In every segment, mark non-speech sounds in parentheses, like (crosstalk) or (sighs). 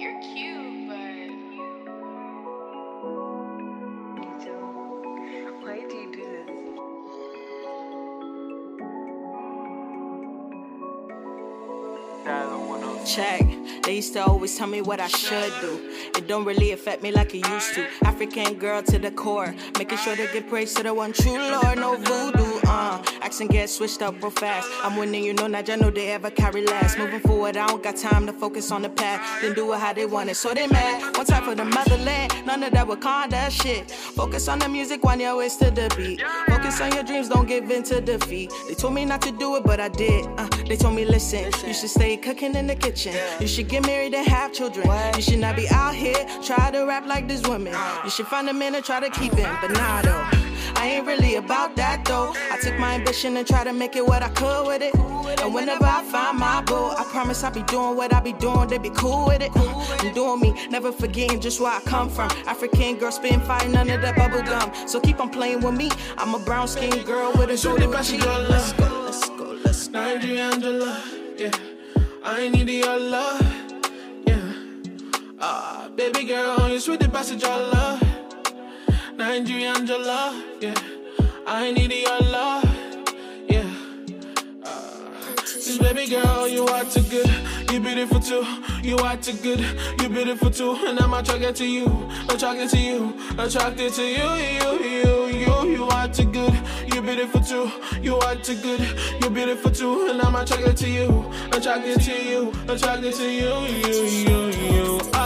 You're cute, but. Why do you do this? Check. They used to always tell me what I should do. It don't really affect me like it used to. African girl to the core, making sure to give praise to the one true Lord, no voodoo. Uh, accent get switched up real fast. I'm winning, you know, not just know they ever carry last. Moving forward, I don't got time to focus on the past. Then do it how they want it, so they mad. One time for the motherland, none of that Wakanda shit. Focus on the music, one your waist to the beat. Focus on your dreams, don't give in to defeat. They told me not to do it, but I did. Uh, they told me, listen, you should stay cooking in the kitchen. You should get married and have children. You should not be out here try to rap like this woman. You should find a man and try to keep him, but nah though. I ain't really about that though. I took my ambition and try to make it what I could with it. And whenever I find my boo, I promise I'll be doing what I be doing. They be cool with it. I'm doing me, never forgetting just where I come from. African girl fire, none of that bubble gum. So keep on playing with me. I'm a brown skinned girl with a Zulu cheek. Bashiola. Let's go, let's go, let's go. Nigeria Angela, yeah. I need your love, yeah. Ah, baby girl, you sweet the passage of love. Nigeria Angela, yeah. I need your love, yeah. Ah, this baby girl, you are too good. You beautiful too. You are too good. You beautiful too. And I'm attracted to you. Attracted to you. Attracted to you. You, you, you. You are too good. You beautiful too. You are too good. You beautiful too. And I'm attracted to you. Attracted to you. Attracted to you. You, you, you.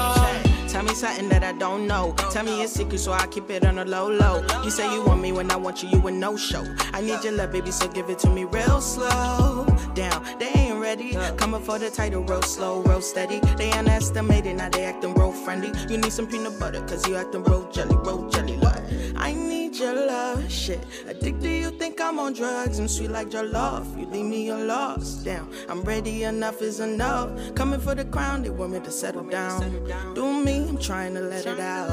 Something that I don't know. Tell me your secret so I keep it on a low low. You say you want me when I want you, you a no show. I need your love, baby, so give it to me real slow. Down, they ain't ready. Coming for the title, real slow, real steady. They underestimated, now they acting real friendly. You need some peanut butter, cause you acting real jelly, real jelly. I need your love, shit. Addicted, you think I'm on drugs. I'm sweet like your love. You leave me, you're lost. Down, I'm ready, enough is enough. Coming for the crown, they want me to settle down. Do me, I'm trying to let it out.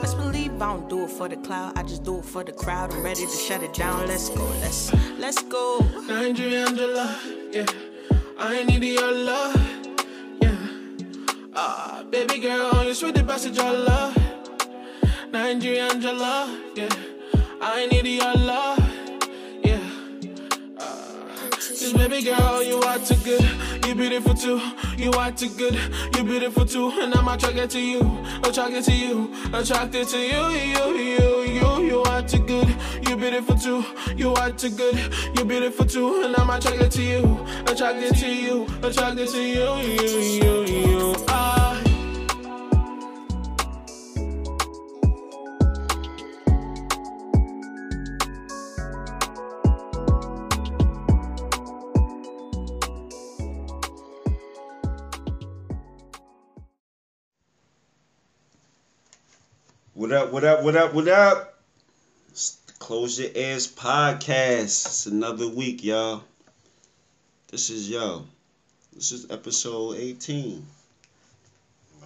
Let's believe I don't do it for the cloud. I just do it for the crowd. I'm ready to shut it down. Let's go, let's, let's go. Nigeria Angela, yeah. I need your love, yeah. Ah, baby girl, you sweet the passage of love. Nigeria Angela, yeah. I need your love, yeah. Ah, this baby girl, you are too good. You beautiful too. You are too good. You beautiful too. And I'm attracted to you. Attracted to you. Attracted to you. You, you, you. You are too good. You beautiful too. You are too good. You beautiful too. And I'm attracted to you. Attracted to you. Attracted to you. You, you, you. Ah. What up, what up, what up, what up? Close Your Ears podcast. It's another week, y'all. This is yo. This is episode 18.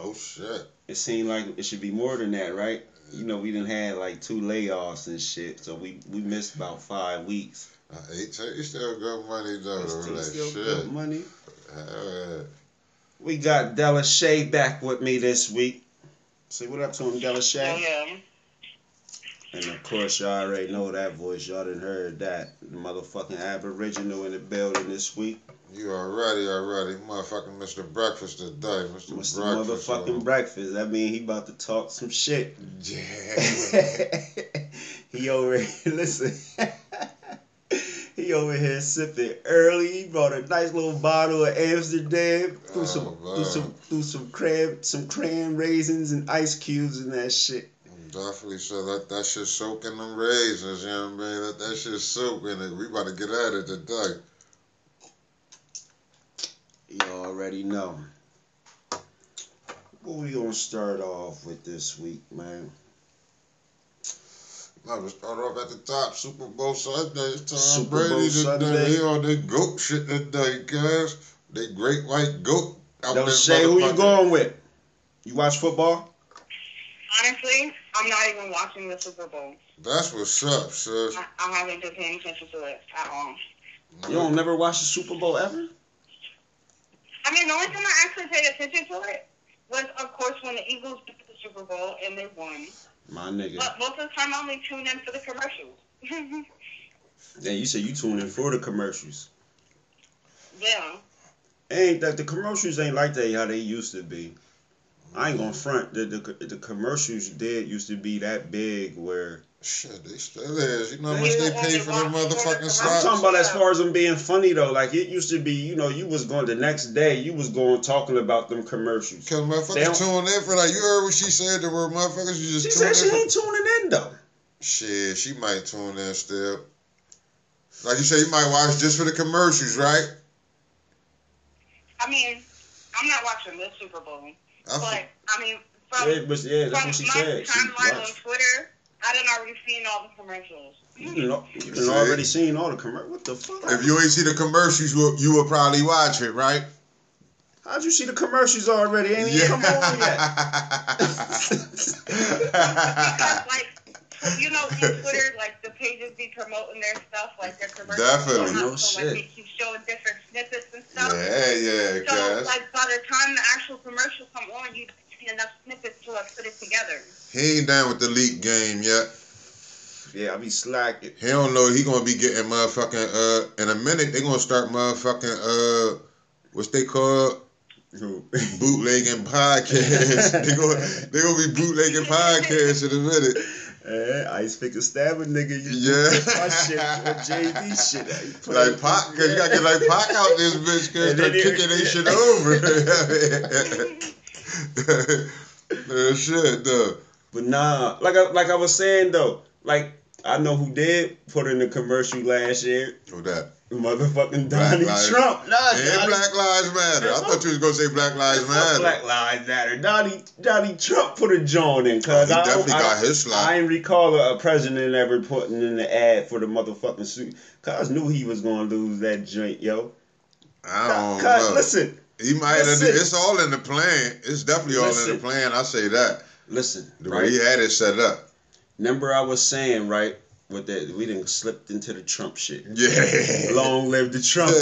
Oh shit. It seemed like it should be more than that, right? You know, we didn't had like two layoffs and shit, so we, we missed about five weeks. Uh, eighteen, you still got money though. It's still, that still shit. good money. Uh, We got Della Shay back with me this week. Say what up to him, Della Shay. Yeah. And of course, y'all already know that voice. Y'all done heard that. The motherfucking Aboriginal in the building this week. you already, already, motherfucking Mr. Breakfast today, Mr. Mr. Breakfast. Motherfucking uh, breakfast. That mean he about to talk some shit. Yeah. (laughs) he already, (laughs) listen. (laughs) he over here sipping early. He brought a nice little bottle of Amsterdam. Threw Oh, some, man. threw some, threw some cran, some cran raisins and ice cubes in that shit. Definitely so that that shit soak in them raisins, you know what I mean? That that shit soak in it. We about to get at it today. You already know. What we gonna start off with this week, man? Now we start off at the top. Super Bowl Sunday. Tom Super Brady Bowl today. Sunday. He on that goat shit today, guys. They great white goat. out Yo, this Shay, who you going with? You watch football? Honestly, I'm not even watching the Super Bowl. That's what's up, sis. I, I haven't been paying attention to it at all. You don't never watch the Super Bowl ever? I mean, the only time I actually paid attention to it was, of course, when the Eagles beat the Super Bowl and they won. My nigga. But most of the time, I only tune in for the commercials. (laughs) Yeah, you said you tune in for the commercials. yeah. Ain't that the commercials ain't like that how they used to be. I ain't gonna front. The, the the commercials did used to be that big where Shit, they still is. You know how much they pay for want them more motherfucking than- I'm talking about as far as them being funny though. Like it used to be, you know, you was going the next day, you was going talking about them commercials. Cause motherfuckers tune in for like you heard what she said. There were motherfuckers you just She said she in for. ain't tuning in though. Shit, she might tune in still. Like you say, you might watch just for the commercials, right? I mean, I'm not watching this Super Bowl, I but I mean, from, Yeah, but yeah, that's from what she my said. She timeline on. Twitter, I done already seen all the commercials. You know, you done See? already seen all the commercials. What the fuck? if you ain't see the commercials, you will, you will probably watch it, right? How'd you see the commercials already? Ain't even come on yet. (laughs) because, like, you know, Twitter, like the pages be promoting their stuff, like their commercials. Definitely. and No so, shit. Like, they keep showing different snippets and stuff. yeah, yeah, So, cuz. like, by the time the actual commercial come on, you see enough snippets to like put it together. He ain't down with the leak game yet. yeah, I be slacking. He don't know he gonna be getting motherfucking uh in a minute they gonna start motherfucking uh what's they call (laughs) bootlegging podcasts. (laughs) they gonna they gonna be bootlegging podcasts in a minute. Eh, Ice pick a stabber nigga. You Yeah. put (laughs) my shit or JD shit. you put Like it- Pac, cause you gotta get like Pac out this bitch, cause And start then kicking it- they shit over. Uh, shit, though. But nah, like I like I was saying though, like I know who did put in the commercial last year. Who that? Motherfucking Black Donnie Lives- Trump. Nah, And Donnie- Black Lives Matter. I thought you was gonna say Black Lives Matter. Black Lives Matter. Donnie Donnie Trump put a joint in cause Oh, he I, definitely I, got his slot. I ain't recall a, a president ever putting in the ad for the motherfucking suit. Cause I knew he was gonna lose that joint, yo. I don't Cause know. listen, He might have. Listen. It's all in the plan. It's definitely all in the plan. I say that. listen, The right? way he had it set up. Remember I was saying right with that we didn't slipped into the Trump shit. Yeah. Long live the Trump. (laughs)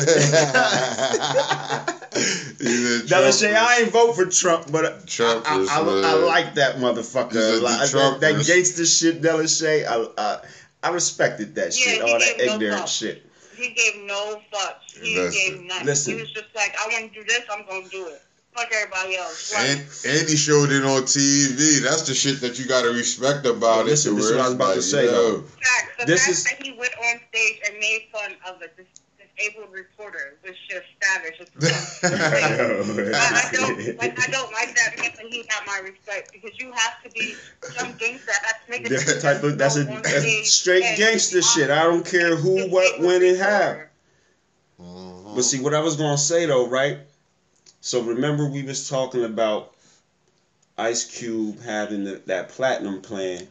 (laughs) Either Della Trump Shay, or- I ain't vote for Trump, but Trump I, I, I, I like that motherfucker. Like, that, Trump that is- gangster shit, Della Shay, I, I, I respected that Yeah, shit, he all that gave no ignorant fuck. shit. He gave no fucks. He Listen. gave nothing. Listen. He was just like, I want to do this, I'm going to do it. Fuck everybody else. Like, And, and he showed it on TV. That's the shit that you gotta respect about Listen, it. this is what I was about to say, though. facts. The This fact is- that he went on stage and made fun of a dis- disabled reporter was just savage. (laughs) I, I don't like. I don't like that man, but he got my respect because you have to be some gangster. That's niggas Different that type of that's a go on that's stage straight gangster shit. I don't care who, disabled what, when, and how. reporter. Mhm. But see, what I was gonna say though, right? So remember we was talking about Ice Cube having the, that platinum plan,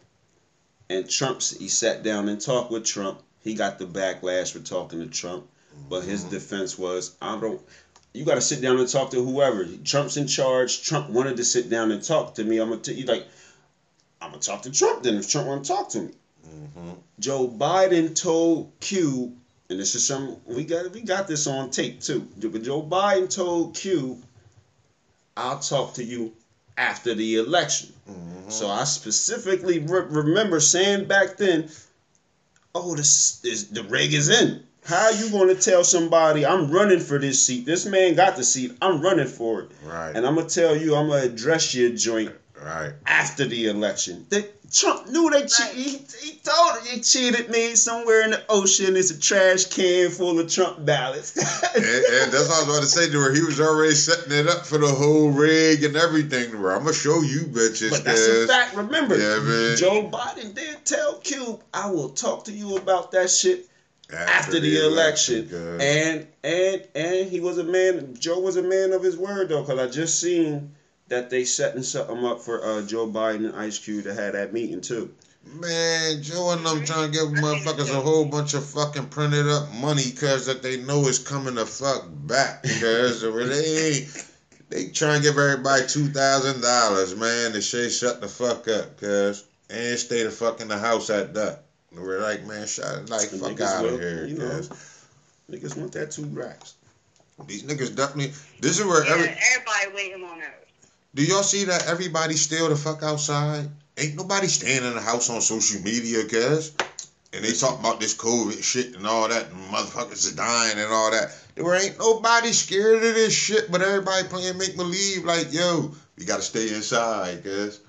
and Trump. He sat down and talked with Trump. He got the backlash for talking to Trump, but his defense was, I don't. You got to sit down and talk to whoever. Trump's in charge. Trump wanted to sit down and talk to me. I'm gonna tell you like, I'm gonna talk to Trump then if Trump want to talk to me. Mhm. Joe Biden told Q, and this is some we got we got this on tape too. But Joe Biden told Q, "I'll talk to you after the election." Mhm. So I specifically re- remember saying back then, "Oh, this is the rig is in." How you going to tell somebody I'm running for this seat? This man got the seat. I'm running for it, Right. and I'm gonna tell you I'm gonna address your joint Right. after the election. They, Trump knew they cheated. He, he told her he cheated me somewhere in the ocean. It's a trash can full of Trump ballots. (laughs) And, and that's what I was about to say to her. He was already setting it up for the whole rig and everything to her. I'm gonna show you bitches. but that's a fact. Remember, Yeah. Joe Biden did tell Cube, "I will talk to you about that shit after, the, election." cuz. And and and he was a man. Joe was a man of his word though, because I just seen that they setting something up for uh, Joe Biden and Ice Cube to have that meeting too. Man, Joe and them trying to give motherfuckers a whole bunch of fucking printed up money cause that they know is coming the fuck back. Cause (laughs) they ain't they trying to give everybody two thousand dollars, man, to say shut the fuck up, cause and stay the fuck in the house at that. We're like, man, shut like fuck out will, of here, you know. cause Niggas want that two racks. these niggas definitely this is where Yeah, every everybody waiting on us. Do y'all see that everybody still the fuck outside? Ain't nobody staying in the house on social media, cuz. And they talk about this COVID shit and all that, and motherfuckers are dying and all that. There ain't nobody scared of this shit, but everybody playing make believe like, yo, we gotta stay inside, cuz.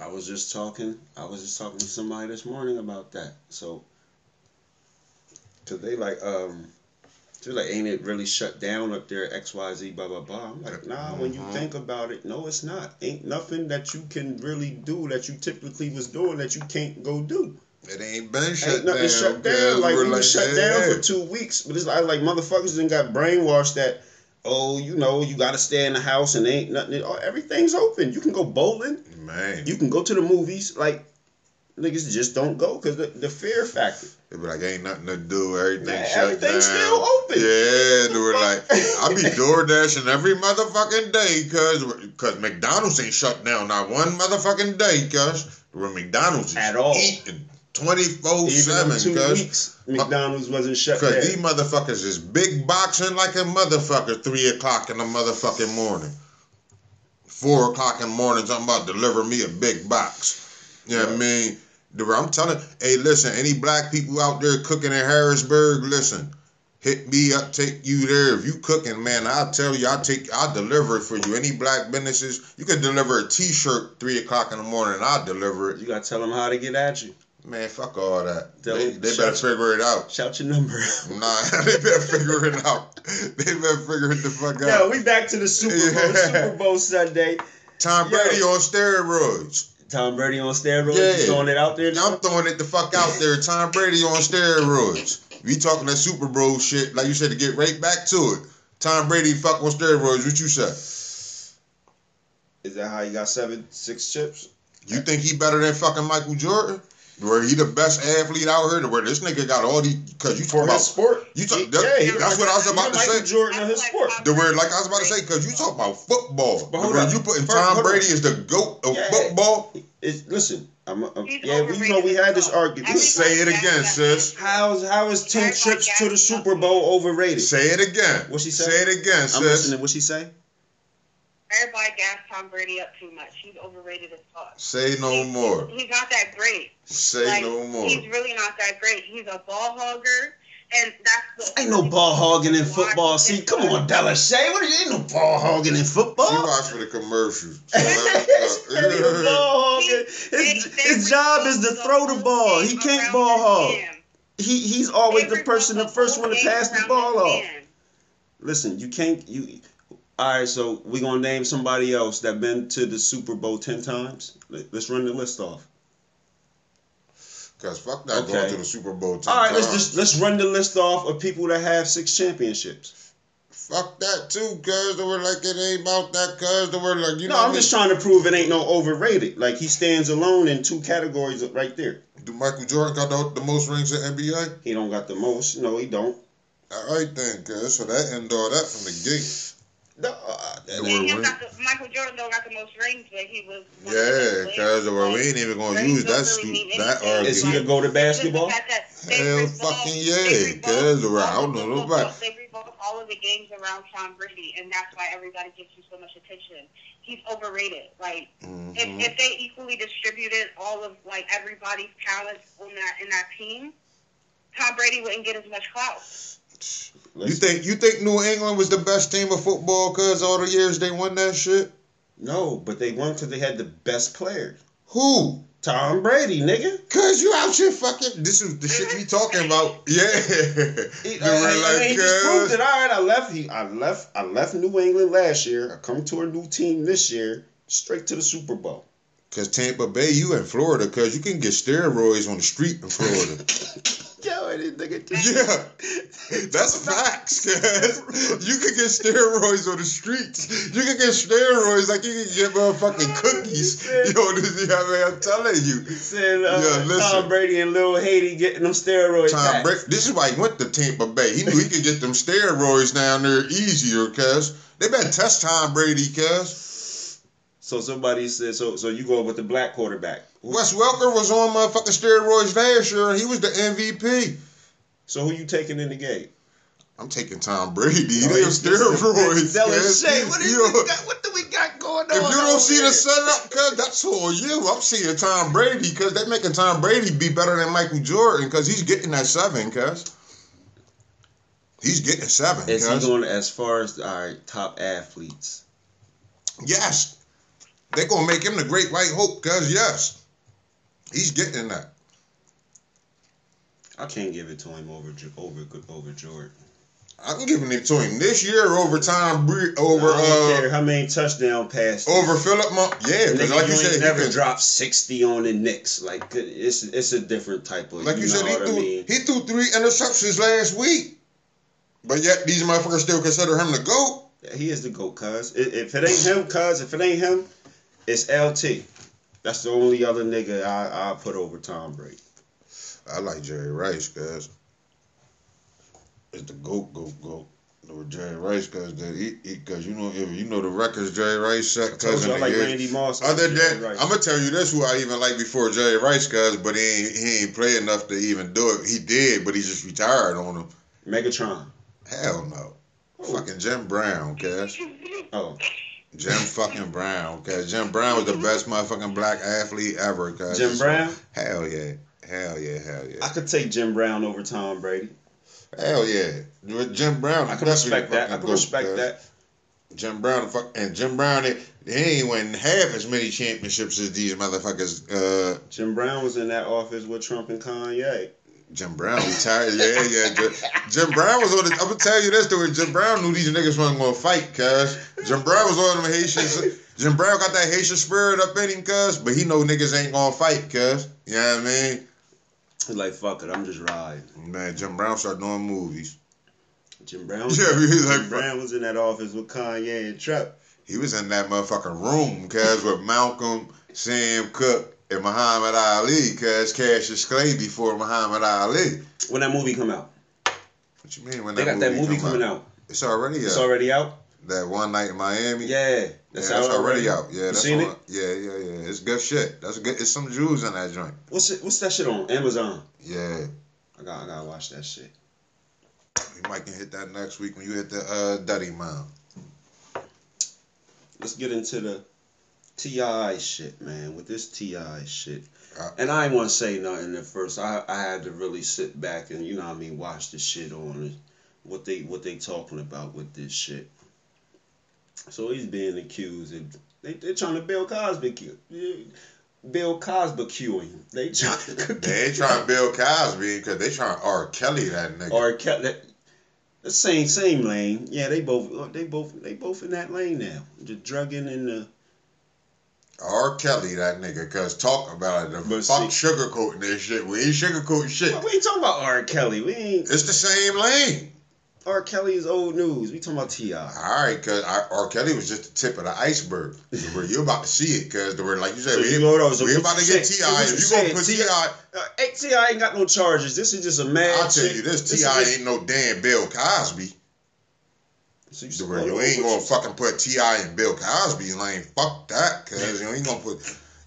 I was just talking. I was just talking to somebody this morning about that. So, cause they like um, they're like, ain't it really shut down up there? X Y Z blah blah blah. I'm like, nah. When you Mhm. think about it, no, it's not. Ain't nothing that you can really do that you typically was doing that you can't go do. It ain't been shut Ain't nothing down. shut down. Like we was shut down for two weeks, but it's like like motherfuckers done got brainwashed that. Oh, you know, you gotta stay in the house and ain't nothing. Oh, everything's open. You can go bowling. Man. You can go to the movies. Like niggas just don't go because the, the fear factor. They be like, ain't nothing to do. Everything Man, shut everything's down. still open. Yeah, they were like, I be (laughs) door dashing every motherfucking day, cause, cause McDonald's ain't shut down not one motherfucking day, cause where McDonald's is At all. eating twenty four Even seven, in two cause. weeks, McDonald's wasn't shut Cause down. these motherfuckers is big boxing like a motherfucker three o'clock in the motherfucking morning. Four o'clock in the morning, talking about deliver me a big box. You know what I mean? I'm telling hey, listen, any black people out there cooking in Harrisburg, listen, hit me up, take you there. If you cooking, man, I'll tell you, I'll take I'll deliver it for you. Any black businesses, you can deliver a t shirt three o'clock in the morning, I'll deliver it. You gotta tell them how to get at you. Man, fuck all that. Tell They, them- they better figure it out. Shout your number. (laughs) Nah, (laughs) they better figure it out. They better figure it the fuck Yo, out. we back to the Super Bowl. Yeah. Super Bowl Sunday. Tom Yo. Brady on steroids. Tom Brady on steroids. Yeah. You throwing it out there. I'm throwing it the fuck out there. Tom Brady on steroids. We talking that Super Bowl shit, like you said, to get right back to it. Tom Brady fuck on steroids. What you say? Is that how you got seven, six chips? You think he better than fucking Michael Jordan? Where he the best athlete out here? The where this nigga got all these? Cause you For about his sport? You talk- He- that- he- that's what I was about to Michael say. Jordan of his sport. the word, like I was about to say, cause you talk about football. But hold on. you putting First, Tom hold on. Brady as the goat of Yeah. football? It's, listen, I'm, I'm, yeah, we, you know we had this argument. Everybody Say it again, sis. How's how is ten trips to the Super. Bowl overrated? Say it again. What she say? Say it again, I'm sis. listening. What she say? Everybody gassed Tom Brady up too much. He's overrated as fuck. Say no He's- more. He's not that great. Say Like, no more. He's really not that great. He's a ball hogger, and that's the Ain't no ball hogging in football. See, come on, Della Shay. What are you? Ain't no ball hogging in She football. watched for the commercials. (laughs) (laughs) Ain't no ball hogging. His, his job is to throw the ball. He can't ball hog. He he's always the person, the first one to pass the ball off. Listen, you can't you. All right, so we're gonna name somebody else that been to the Super Bowl ten times. Let- Let's run the list off. Cause fuck that Okay. going to the Super Bowl. 10 All right, let's just let's run the list off of people that have six championships. fuck that too. Cause they were like it ain't about that. Cause they were like you No, know. I'm just trying to prove it ain't no overrated. Like he stands alone in two categories right there. Do Michael Jordan got the, the most rings in NBA? He don't got the most. No, he don't. All right then, cause so that end all that from the gate. No, uh, The Yeah, word he ring. got the, Michael Jordan don't got the most rings, but he was. one of the Yeah, best cause we ain't even gonna use that really stu- mean that anything. is he argument. the go to It's just the basketball? fact that they Hell fucking yeah, revolve cause around- I don't know nobody. They revolve all of the games around Tom Brady, and that's why everybody gives him so much attention. He's overrated. Like Mhm. if, if they equally distributed all of like everybody's talents on that in that team, Tom Brady wouldn't get as much clout. You think you think New England was the best team of football? Cause all the years they won that shit. No, but they won because they had the best players. Who? Tom Brady, nigga. Cause you out here fucking. This is the shit we talking about. (laughs) Yeah. He, They were uh, I- I- like, he just proved it. All right, I left. He, I left. I left New England last year. I come to a new team this year, straight to the Super Bowl. Cause Tampa Bay, you in Florida, cause you can get steroids on the street in Florida. (laughs) Yo, this nigga yeah, that's facts. (laughs) Cause you can get steroids on the streets. You can get steroids like you can get motherfucking cookies. Yo, this, yeah, man, I'm telling you. said uh, Yeah, listen. Tom Brady and Lil Haiti getting them steroid Tom. Brady. This is why he went to Tampa Bay. He knew he could get them steroids down there easier, cuz. They better test Tom Brady, cuz. So somebody said, so so you go with the black quarterback. Wes Welker was on motherfucking steroids last year, and he was the MVP. So who you taking in the game? I'm taking Tom Brady. Oh, They it's- steroids. it's- it's Della cuz. Shay. What, is, Yo, what, do we got going on? If you don't see here? the setup, cuz that's on you. I'm seeing Tom Brady because they're making Tom Brady be better than Michael Jordan because he's getting that seven, cuz. He's getting seven, Is he going as far as our top athletes? Yes. They gonna make him the great white hope, cuz yes. He's getting that. I can't give it to him over over over Jordan. I'm giving it to him this year over Brady over I don't uh care how many touchdown passes. over Philip Mo- Yeah, because like you said, he never dropped sixty on the Knicks. Like it's it's a different type of. Like you, you said, he threw I mean. he threw three interceptions last week. But yet these motherfuckers still consider him the GOAT. Yeah, he is the goat, cuz. If if it ain't him, cuz, if it ain't him, it's LT. That's the only other nigga I I put over Tom Brady. I like Jerry Rice, cuz. It's the GOAT, GOAT, GOAT. With Jerry Rice, cuz the he, he, cause you know if you know the records Jerry Rice set, cuz you I like Randy Moss. Other than that. I'm gonna tell you this, who I even like before Jerry Rice, cuz, but he ain't he ain't play enough to even do it. He did, but he just retired on him. Megatron. Hell no. Fucking Jim Brown, cuz. Oh, Jim fucking Brown, cuz Jim Brown was the best motherfucking black athlete ever, cuz. Jim Brown. Hell yeah. Hell yeah, hell yeah. I could take Jim Brown over Tom Brady. Hell yeah. Jim Brown, I can respect that. I can respect that. Jim Brown, fuck, and Jim Brown, he, he ain't win half as many championships as these motherfuckers. Uh, Jim Brown was in that office with Trump and Kanye. Jim Brown retired. Yeah, yeah. Jim, Jim Brown was on the. I'm gonna tell you this story. Jim Brown knew these niggas wasn't gonna fight, cuz. Jim Brown was on them Haitians. Jim Brown got that Haitian spirit up in him, cuz, but he know niggas ain't gonna fight, cuz. You know what I mean? He's like, fuck it, I'm just riding. Man, Jim Brown started doing movies. Jim Brown. (laughs) Yeah, he was like, Jim Brown was in that office with Kanye and Trump. He was in that motherfucking room, cuz, with Malcolm, Sam Cooke, and Muhammad Ali, cuz Cassius Clay before Muhammad Ali. When that movie come out, What you mean when they that got movie that movie come coming out. It's already out. It's already out. that one night in Miami. Yeah, that's yeah, out that's already already. out. Yeah, You that's seen on, it? Yeah, yeah, yeah. It's good shit. That's good. It's some Jews in that joint. What's it? What's that shit on Amazon? Yeah, I got I gotta watch that shit. You might can hit that next week when you hit the uh, Duddy Mound. Let's get into the T.I. shit, man. With this T.I. shit, and I ain't want to say nothing at first. I I had to really sit back and you know what I mean watch the shit on it. What they what they talking about with this shit. So he's being accused and they they trying to Bill Cosby Bill Cosby Q him. They (laughs) trying to They ain't trying Bill Cosby because they trying to R. Kelly that nigga. R. Kelly. the same same lane. Yeah, they both they both they both in that lane now. The drugging and the R. Kelly that nigga because talk about it. The fuck see- sugarcoating this shit. We ain't sugarcoating shit. we ain't talking about R. Kelly. We ain't It's the same lane. R. Kelly is old news. We talking about Ti. All right, because R. Kelly was just the tip of the iceberg. (laughs) Where you about to see it, because the word, like you said, So we, you know was- we about to get Ti. so you If you gonna put T.I. Ti, Uh, T.I. ain't got no charges. This is just a man. I'll tell you this: T.I. ain't no damn Bill Cosby. So you, The said, word, hold you ain't gonna fucking put T.I. and Bill Cosby's lane. Fuck that, cause you ain't gonna put.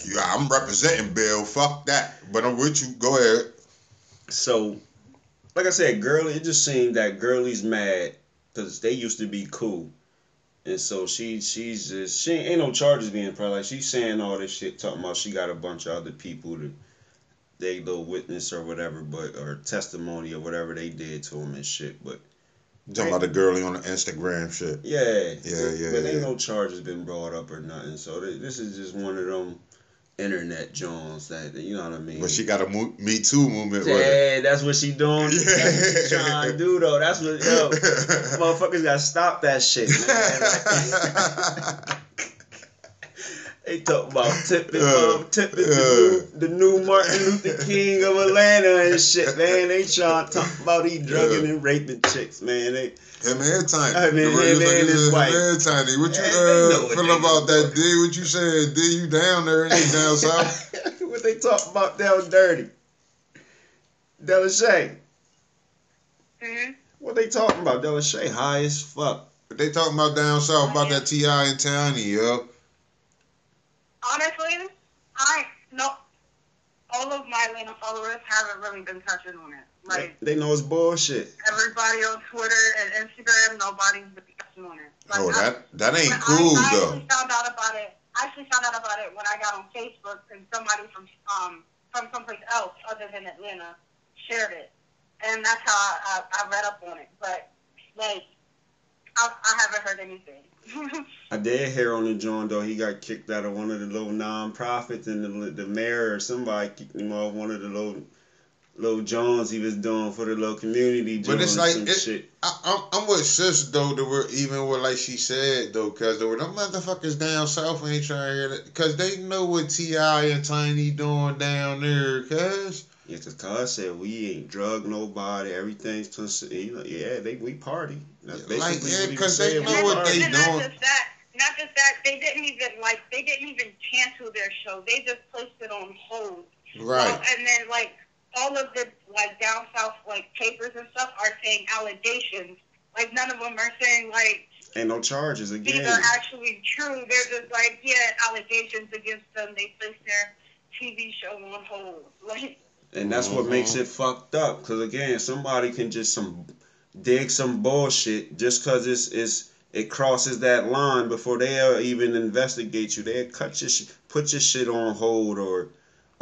Yeah, I'm representing Bill. Fuck that. But I'm with you. Go ahead. So, like I said, Girly, it just seemed that Girly's mad because they used to be cool. And so she she's just she ain't, no charges being pressed. Like she's saying all this shit, talking about she got a bunch of other people to they little witness or whatever, but or testimony or whatever they did to him and shit. But Talking about the girlie on the Instagram shit. yeah, Yeah, yeah, But ain't yeah. no charges been brought up or nothing. So th- this is just one of them internet Jones that you know what I mean. But she got a mo- Me Too movement. Yeah, that's what she doing. (laughs) That's what she trying to do though. That's what yo, (laughs) motherfuckers gotta stop that shit, man. (laughs) Like, they talk about (laughs) tipping, uh, tipping the, new, the new Martin Luther King of Atlanta and (laughs) shit, man. They trying to talk about he drugging and raping chicks, man. They, Him and Tiny. I mean, The way him and look his wife. Him and Tiny. What you Yeah, uh, feel about that, D? What you said, D? You down there and you down (laughs) south? what they talk about down dirty? Della Shay. hmm What they talking about? Della Shay high as fuck. But they talking about down south about that T.I. and Tiny, yo. Honestly, I no. All of my Atlanta followers haven't really been touching on it. Like They know it's bullshit. everybody on Twitter and Instagram, nobody's morning. Like, oh, that that ain't cool I, I though. actually found out about it. I actually found out about it when I got on Facebook and somebody from um from someplace else other than Atlanta shared it, and that's how I, I, I read up on it. But like, I, I haven't heard anything. (laughs) I did hear on the joint though he got kicked out of one of the little non-profits and the the mayor or somebody kicked him off one of the little little Jones he was doing for the little community But it's like and it- shit. I, I'm, I'm with sis though. That we're even with like she said though, cause there were them motherfuckers down south ain't trying to hear that, cause they know what T.I. and Tiny doing down there, cause Yeah, cause Cuz said we ain't drug nobody. Everything's cons- you know, yeah, they we party. That's Like, basically yeah, what he 'cause they know what not, party. they and not doing. just that, not just that, they didn't even like they didn't even cancel their show. They just placed it on hold. right. Well, and then like all of the like down south like papers and stuff are saying allegations. Like none of them are saying like Ain't no charges again. these are actually true. They're just like yeah, allegations against them. They placed their TV show on hold. Like And that's what Mhm. makes it fucked up. Cause again, somebody can just some dig some bullshit just cause it's it's it crosses that line before they'll even investigate you. They'll cut your sh- put your shit on hold or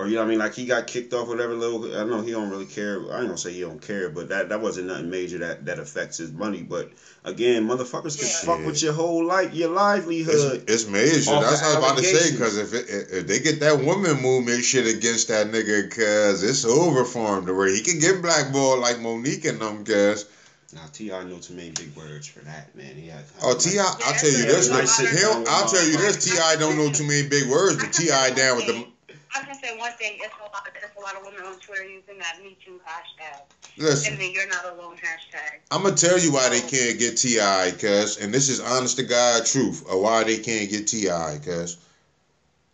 or you know what I mean like he got kicked off whatever little I know he don't really care. I ain't gonna say he don't care, but that that wasn't nothing major that that affects his money. But again, motherfuckers can Yeah. fuck with your whole life, your livelihood. It's, it's major. That's the what I was about to say. Because if, it, if they get that woman movement shit against that nigga, cause it's over for him to where he can get blackballed like Mo'Nique and them, cause Now T.I. know too many big words for that man. He had, oh T.I., I'll tell you Yeah, this. it's Like, nice him, I'll tell you this. T.I. don't know too many big words, but T.I. down with the. I can say one thing. It's a lot. It's a lot of women on Twitter using that Me Too hashtag, Listen, and then you're not alone hashtag. I'm gonna tell you why they can't get T.I., cuz, and this is honest to God truth of why they can't get T.I., cuz.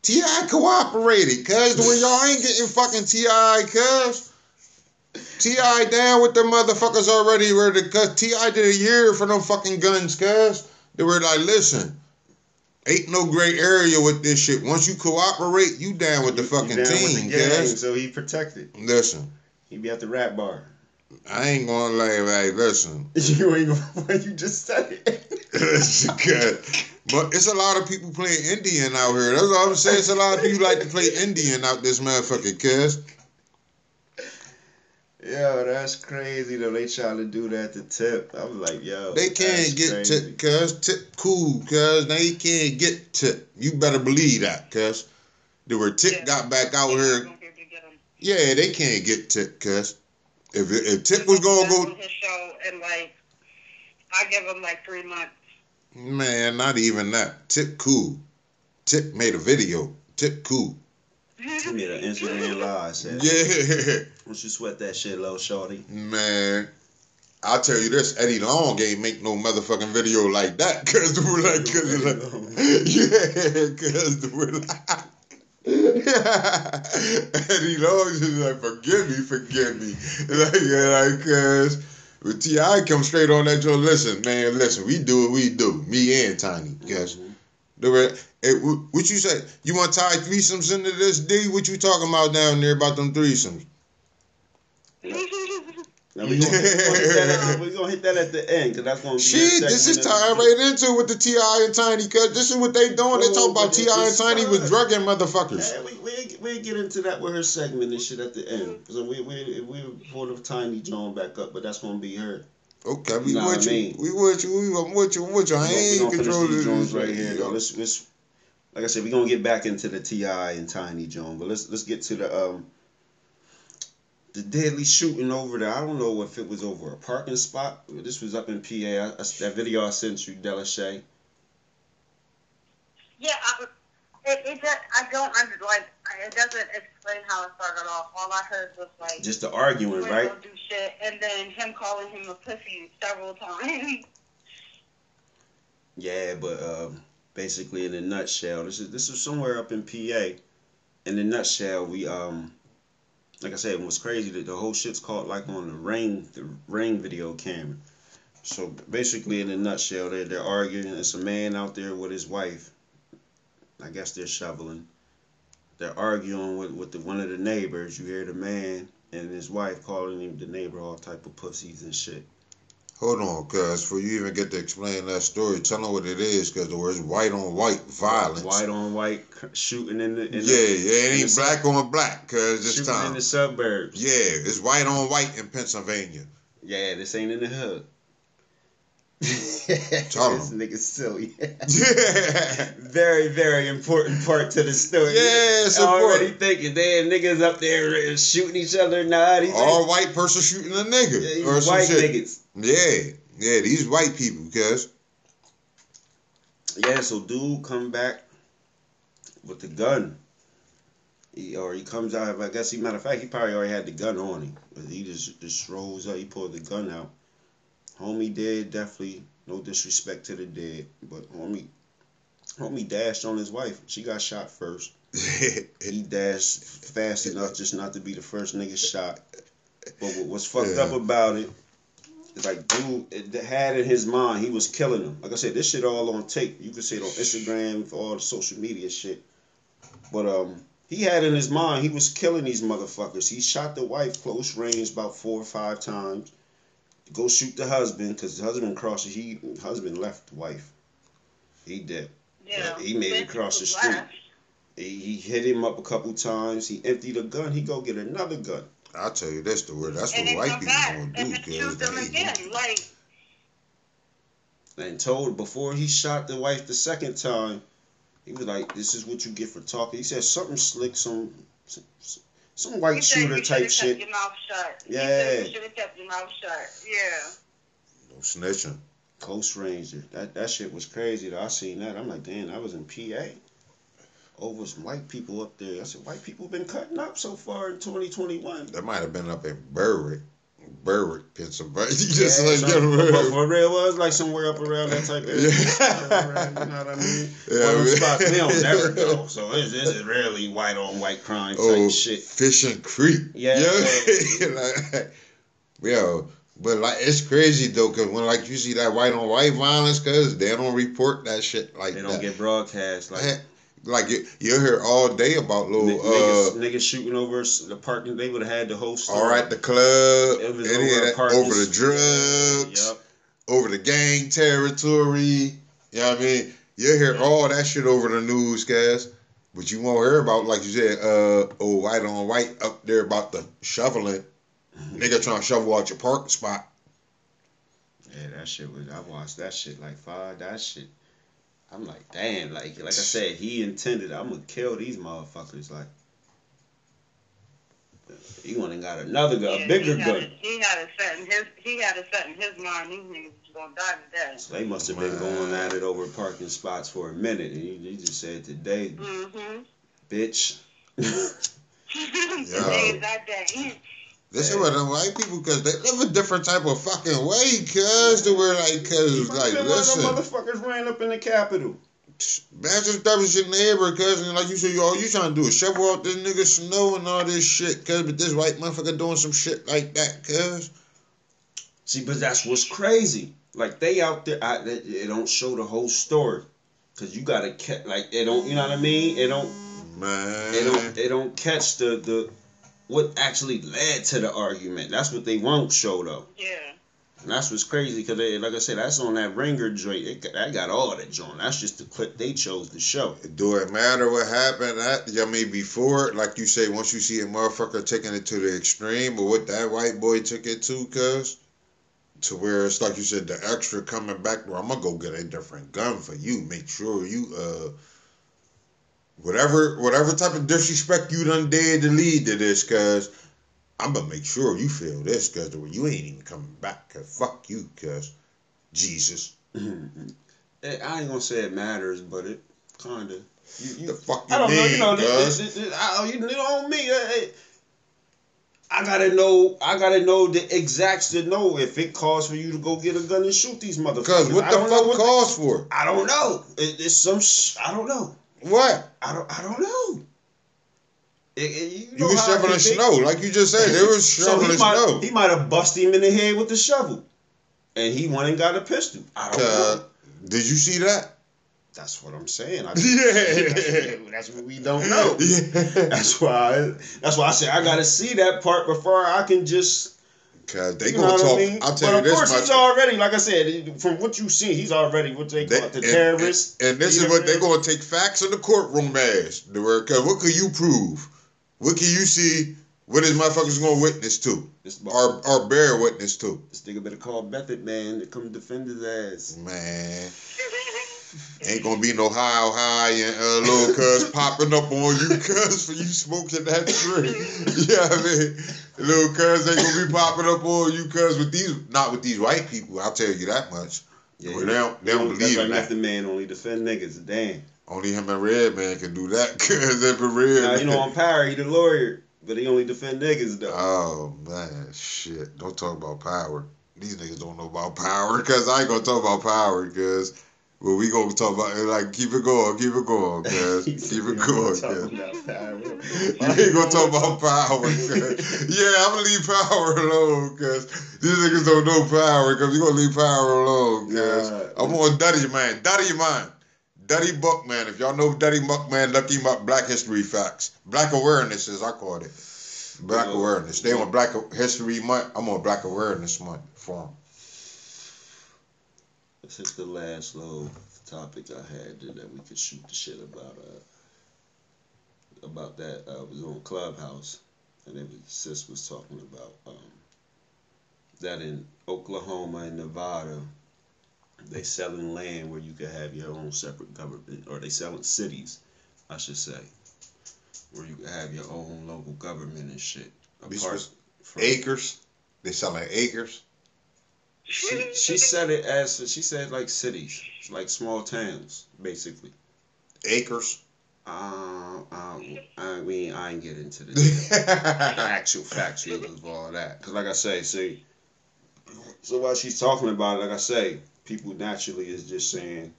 T.I. cooperated, cuz the way y'all ain't getting fucking T.I., cuz. T.I. down with the motherfuckers already. Where the cuz T.I. did a year for them fucking guns, cuz they were like, listen, ain't no gray area with this shit. Once you cooperate, you down with the You- you fucking with team, gang. So he protected. Listen, He be at the rap bar. I ain't gonna lie, like, listen. (laughs) you ain't gonna. You just said it. (laughs) Listen. But it's a lot of people playing Indian out here. That's all I'm saying. It's a lot of people like to play Indian out this motherfucker, cuz. Yo, that's crazy though. They trying to do that to Tip. I'm like, yo, They can't get crazy. tip, cuz. Tip cool, cuz. They can't get tip. You better believe that, cuz. The where Tip Yeah. got back out They're here, not gonna be able to get 'em. yeah, they can't get Tip, cuz. If, if Tip was gonna go, on his show, and like, I give him like three months. man, not even that. Tip cool. Tip made a video. Tip cool. Made an Instagram live. Said, Yeah. (laughs) Once you sweat that shit, low shorty. Man, I'll tell you this: Eddie Long ain't make no motherfucking video like that, cause we're like, cause it's like, (laughs) (laughs) yeah, cause we're like. Eddie Long is like, forgive me, forgive me. Like, yeah, like, cause with T.I. come straight on that joint. Listen, man, listen, we do what we do. Me and Tiny, cause mm-hmm. the re- hey, what you say? You want to tie threesomes into this D? What you talking about down there about them threesomes? Now we gonna, gonna hit that at, we gonna hit that at the end, cause that's gonna be. Shit, this is tied right into with the T.I. and Tiny, cause this is what they doing. They talk about T.I. and Tiny was fun. drugging motherfuckers. Yeah, we we we get into that with her segment and shit at the end. So we we we pull the tiny John back up, but that's gonna be her. Okay, we Nah, with I you. mean- We with you. We with you. With you. I We gonna- we ain't controlling this right here. Though. Let's let's like I said, we're gonna get back into the T.I. and Tiny Joan, but let's let's get to the um the deadly shooting over there. I don't know if it was over a parking spot. This was up in PA. I, I- that video I sent you, Delashay. Yeah, I, it, it just, I don't under like it doesn't explain how it started off. All I heard was like Just the arguing, right? gonna do shit, and then him calling him a pussy several (laughs) times. Yeah, but um, basically in a nutshell, this is this is somewhere up in PA. In a nutshell, we um, like I said, what's crazy that the whole shit's caught like on the ring, the ring video camera. So basically, in a nutshell, they're they're arguing. It's a man out there with his wife. I guess they're shoveling. They're arguing with with the, one of the neighbors. You hear the man and his wife calling him the neighbor all type of pussies and shit. Hold on, cuz before you even get to explain that story, tell them what it is, cause the word's white on white violence. White on white shooting in the in yeah, the, yeah, it ain't black on black, cuz this time shooting in the suburbs. Yeah, it's white on white in Pennsylvania. Yeah, this ain't in the hood. This nigga silly. yeah, (laughs) very, very important part to the story. Yeah, it's already important. thinking, damn, niggas up there shooting each other. Nah, these All white person shooting a nigga yeah, these or some white shit. niggas. Yeah, yeah, these white people, cuz. Yeah, so dude come back with the gun. He, or he comes out. I guess he matter of fact, he probably already had the gun on him. But he just just rolls up. He pulled the gun out. Homie dead, definitely. No disrespect to the dead, but homie, homie dashed on his wife. She got shot first. (laughs) He dashed fast enough just not to be the first nigga shot. But what was fucked Yeah. up about it is like dude it had in his mind he was killing them. Like I said, this shit all on tape. You can see it on Instagram for all the social media shit. But um, he had in his mind he was killing these motherfuckers. He shot the wife close range about four or five times. Go shoot the husband because the husband crossed. He husband left the wife. He did. Yeah. he made it across the street. He, he hit him up a couple times. He emptied a gun. He go get another gun. I'll tell you that's the word. That's And what white people back gonna and do, then cuz. shoot them they- again. Like, and told before he shot the wife the second time, he was like, "This is what you get for talking." He said something slick, some some, some white he said shooter you type should've shit. Your mouth shut. He Yeah. said you should have kept your mouth shut. Yeah. No snitching. Coast ranger. That that shit was crazy. Though I seen that. I'm like, damn, I was in PA. Over oh, some white people up there. I said, white people been cutting up so far in 2021. That might have been up in Berwick, Berwick, Pennsylvania. (laughs) Just Yeah, like some- you know, but for real, was like somewhere up around that type of area. Yeah. you know what I mean? (laughs) Yeah, One of them spots we don't never go. (laughs) So this, is really white on white crime type oh, shit. Fishing Creek. Yeah. You know? like, yo, but like it's crazy though, cause when like you see that white on white violence, cause they don't report that shit like They don't that. get broadcast like like you, you hear all day about little N- uh, niggas, niggas shooting over the parking. They would have had the host. all right, the club, It was any over that, over the drugs, Yep. over the gang territory. You know what I mean? You'll hear all that shit over the news, guys. But you won't hear about, like you said, uh, oh, white on white up there about the shoveling. Nigga trying to shovel out your parking spot. Yeah, that shit was. I watched that shit like five. That shit. I'm like, damn. Like, like I said, he intended. I'm gonna kill these motherfuckers. Like, he went and got another gun, Yeah, a bigger he had gun. it- He had it set in his. He had it set in his mind. These niggas was gonna die today. So they must have been going at it over parking spots for a minute, and he, he just said, "Today, Mm-hmm. bitch." (laughs) (laughs) Today is that day. This is what them white people, because they live a different type of fucking way, cuz, they were like, cuz, like, Been listen. One of them motherfuckers ran up in the Capitol. Imagine if that was your neighbor, cuz, and like you said, all you trying to do is shovel out this nigga snow and all this shit, cuz, but this white motherfucker doing some shit like that, cuz. See, but that's what's crazy. Like they out there, I, they, it don't show the whole story, cause you gotta catch. Like it don't, you know what I mean? It don't, Man. it don't, it don't catch the the what actually led to the argument. That's what they won't show though. Yeah. And that's what's crazy, cause they, like I said, that's on that ringer joint. It, got- that got all that joint. That's just the clip they chose to show. Do it matter what happened? That, I mean, before, like you say, once you see a motherfucker taking it to the extreme, but what that white boy took it to, cuz, to where it's like you said, the extra coming back, well, I'm gonna go get a different gun for you. Make sure you, uh, whatever, whatever type of disrespect you done did to lead to this, cuz, I'm gonna make sure you feel this, cuz, you ain't even coming back, cuz, fuck you, cuz, Jesus. (clears throat) I ain't gonna say it matters, but it kinda. You, you, The fuck you I don't know. mean, You know, this, this, this, I, you know on me. eh, I gotta know. I gotta know the exacts to know if it calls for you to go get a gun and shoot these motherfuckers. Cuz, what the fuck calls for? I don't know. It, it's some. Sh- I don't know. What? I don't. I don't know. It, it, you You know was shoveling snow, like you just said. They was (laughs) So shoveling he might, snow. he might have busted him in the head with the shovel, and he went and got a pistol. I don't Uh, know. did you see that? That's what I'm saying. I, (laughs) Yeah. that's, that's what we don't know. (laughs) Yeah. That's why. That's why I say I gotta see that part before I can just Cause they You gonna talk. I mean? I'll tell but you of course, he's already, like I said, from what you see, he's already what they call They- it, the and- terrorist. And, and this is what they're gonna take facts in the courtroom as. The word, cause what can you prove? What can you see? What is my motherfuckers gonna witness to? This, Or or bear witness to? this nigga better call Method Man to come defend his ass. Man, ain't gonna be no high high and uh, little cuz popping up on you (laughs) cuz for you smoking that tree. (laughs) yeah, I mean, little cuz ain't gonna be popping up on you cuz with these, not with these white people. I'll tell you that much. Yeah, Well, they don't, they don't believe in that. Method Man only defend niggas. Damn. Only him and Redman can do that (laughs) cuz if a Red. Now you know on Power, he the lawyer, but he only defend niggas though. Oh man, shit! Don't talk about power. These niggas don't know about power because I ain't gonna talk about power because. Well, we gonna talk about it like keep it going, keep it going, (laughs) cuz keep it going, talking cuz. about Power." (laughs) You ain't gonna talk about power. Yeah, I'm gonna leave power alone, cuz these niggas don't know power, cuz you gonna leave power alone, cuz. Nah. I'm on Duddy man, Duddy man, Dutty Boukman. If y'all know Dutty Boukman, him up. Black History Facts, Black Awareness as I call it. Black. Awareness. They on Black History Month. I'm on Black Awareness Month for 'em. This is the last little topic I had that we could shoot the shit about. Uh, about that uh, was on Clubhouse, and it was sis was talking about um, that in Oklahoma and Nevada, they selling land where you could have your own separate government, or they selling cities, I should say, where you could have your own local government and shit. Apart from- Acres. They selling acres. She she said it as she said like cities, like small towns, basically. Acres. Uh, uh, I mean, I ain't get into the (laughs) actual facts of all that, cause like I say, see, so while she's talking about it, like I say, people naturally is just saying,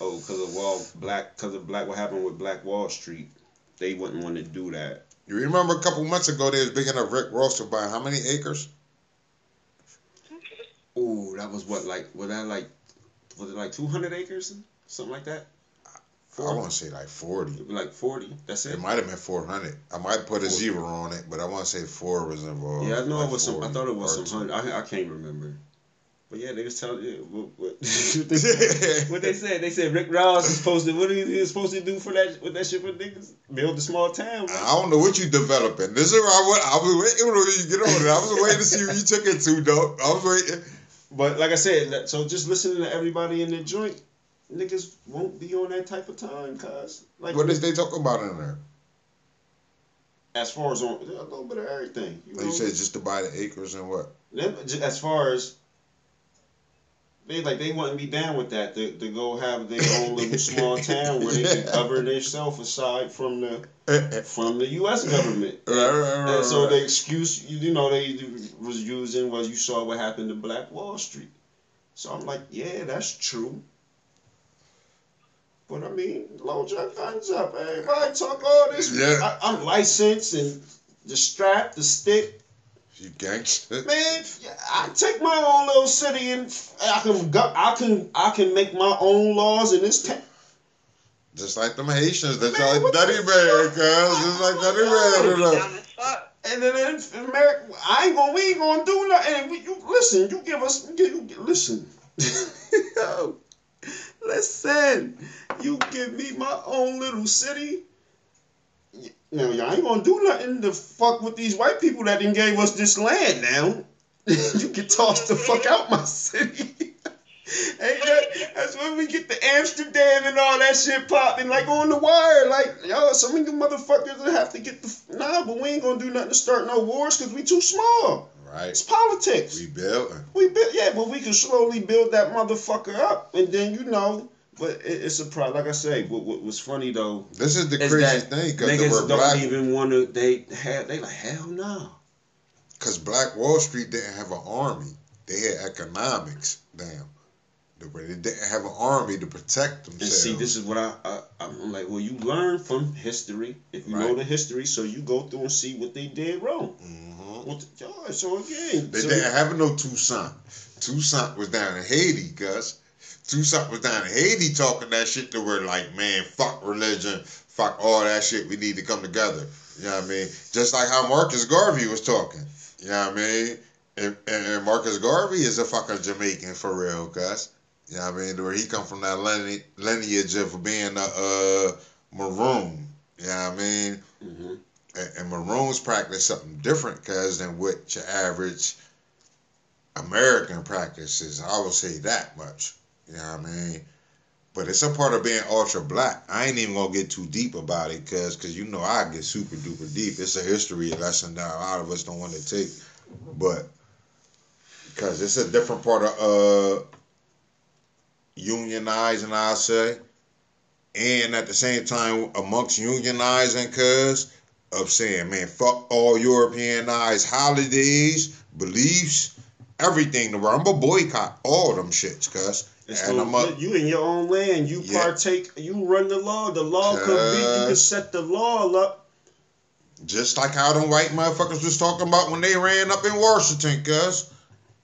oh, cause of Wall Black, cause of Black, what happened with Black Wall Street, they wouldn't want to do that. You remember a couple months ago they was bigging up Rick Ross to buy how many acres? Ooh, that was what like, was that like, was it like two hundred acres, something like that? I want to say like forty. Like forty. That's it. It might have been four hundred. I might put a 40. zero on it, but I want to say four was involved. Yeah, I know Like it was some. I thought it was some hundred. I, I can't remember. But yeah, they was telling you what, what, what, they, said- what they said. They said Rick Ross is supposed to. What he, he was supposed to do for that? With that shit for niggas? Build a small town. man. I don't know what you developing. This is where I, went, I was waiting when you get on it. I was waiting to see where you took it to, though. I was waiting. But like I said, so just listening to everybody in the joint, niggas won't be on that type of time, cause like What is they talking about in there? as far as on a little bit of everything. You oh, Like know, you said just to buy the acres and what? As far as they like, they wouldn't be down with that. To, to go have their own little (laughs) small town where they can cover themselves aside from the eh, eh. from the U.S. government. Right, right, right, And so the excuse you, you know they was using was you saw what happened to Black Wall Street. So I'm like, yeah, that's true. But I mean, load your guns up. Everybody talk all this. Yeah. I, I'm licensed and the strap, the stick. You gangster. Man, I take my own little city and I can go, I can I can make my own laws in this town. Just like them Haitians. That's Man, like what Duddy the Man, cuz. Just like Duddy Man. you know. Dumb as fuck. And then in America, I ain't gonna we ain't gonna do nothing. And we, you listen, you give us you, you listen. (laughs) Yo, listen, you give me my own little city. Now y'all ain't gonna do nothing to fuck with these white people that didn't gave us this land. Now you can toss the fuck out my city. (laughs) Ain't that, that's when we get the Amsterdam and all that shit popping like on the wire. Like, yo, some of you motherfuckers will have to get the. Nah, but we ain't gonna do nothing to start no wars because we too small. Right. It's politics. We built. We build, yeah, but we can slowly build that motherfucker up, and then you know. But it, it's a problem. Like I say, what, what was funny though This is the that thing because niggas don't black, even want to. They have. They like hell no. because Black Wall Street didn't have an army. They had economics. Damn. They didn't have an army to protect themselves. And see, this is what I, I I'm like. Well, you learn from history if you know the history, so you go through and see what they did wrong. Mm-hmm. What the, yo, so again, They so- didn't have no Toussaint. Toussaint was down in Haiti, Gus. Toussaint was down in Haiti talking that shit to where like, man, fuck religion, fuck all that shit. We need to come together. You know what I mean? Just like how Marcus Garvey was talking. You know what I mean? And, and, and Marcus Garvey is a fucking Jamaican for real, cuz. You know what I mean? Where he come from that lineage, lineage of being a uh, maroon. You know what I mean? Mm-hmm. And, and maroons practice something different, cuz, than what your average American practices. I will say that much. You know what I mean? But it's a part of being ultra black. I ain't even gonna get too deep about it, cause, cause you know I get super duper deep. It's a history lesson that a lot of us don't want to take, but cause it's a different part of uh unionizing, I say, and at the same time amongst unionizing, cause of saying, man, fuck all Europeanized holidays, beliefs, everything. I'm gonna boycott all them shits, cuz. It's And a- you in your own land. You Yeah. partake. You run the law. The law could be. You can set the law up. Just like how them white motherfuckers was talking about when they ran up in Washington, cuz.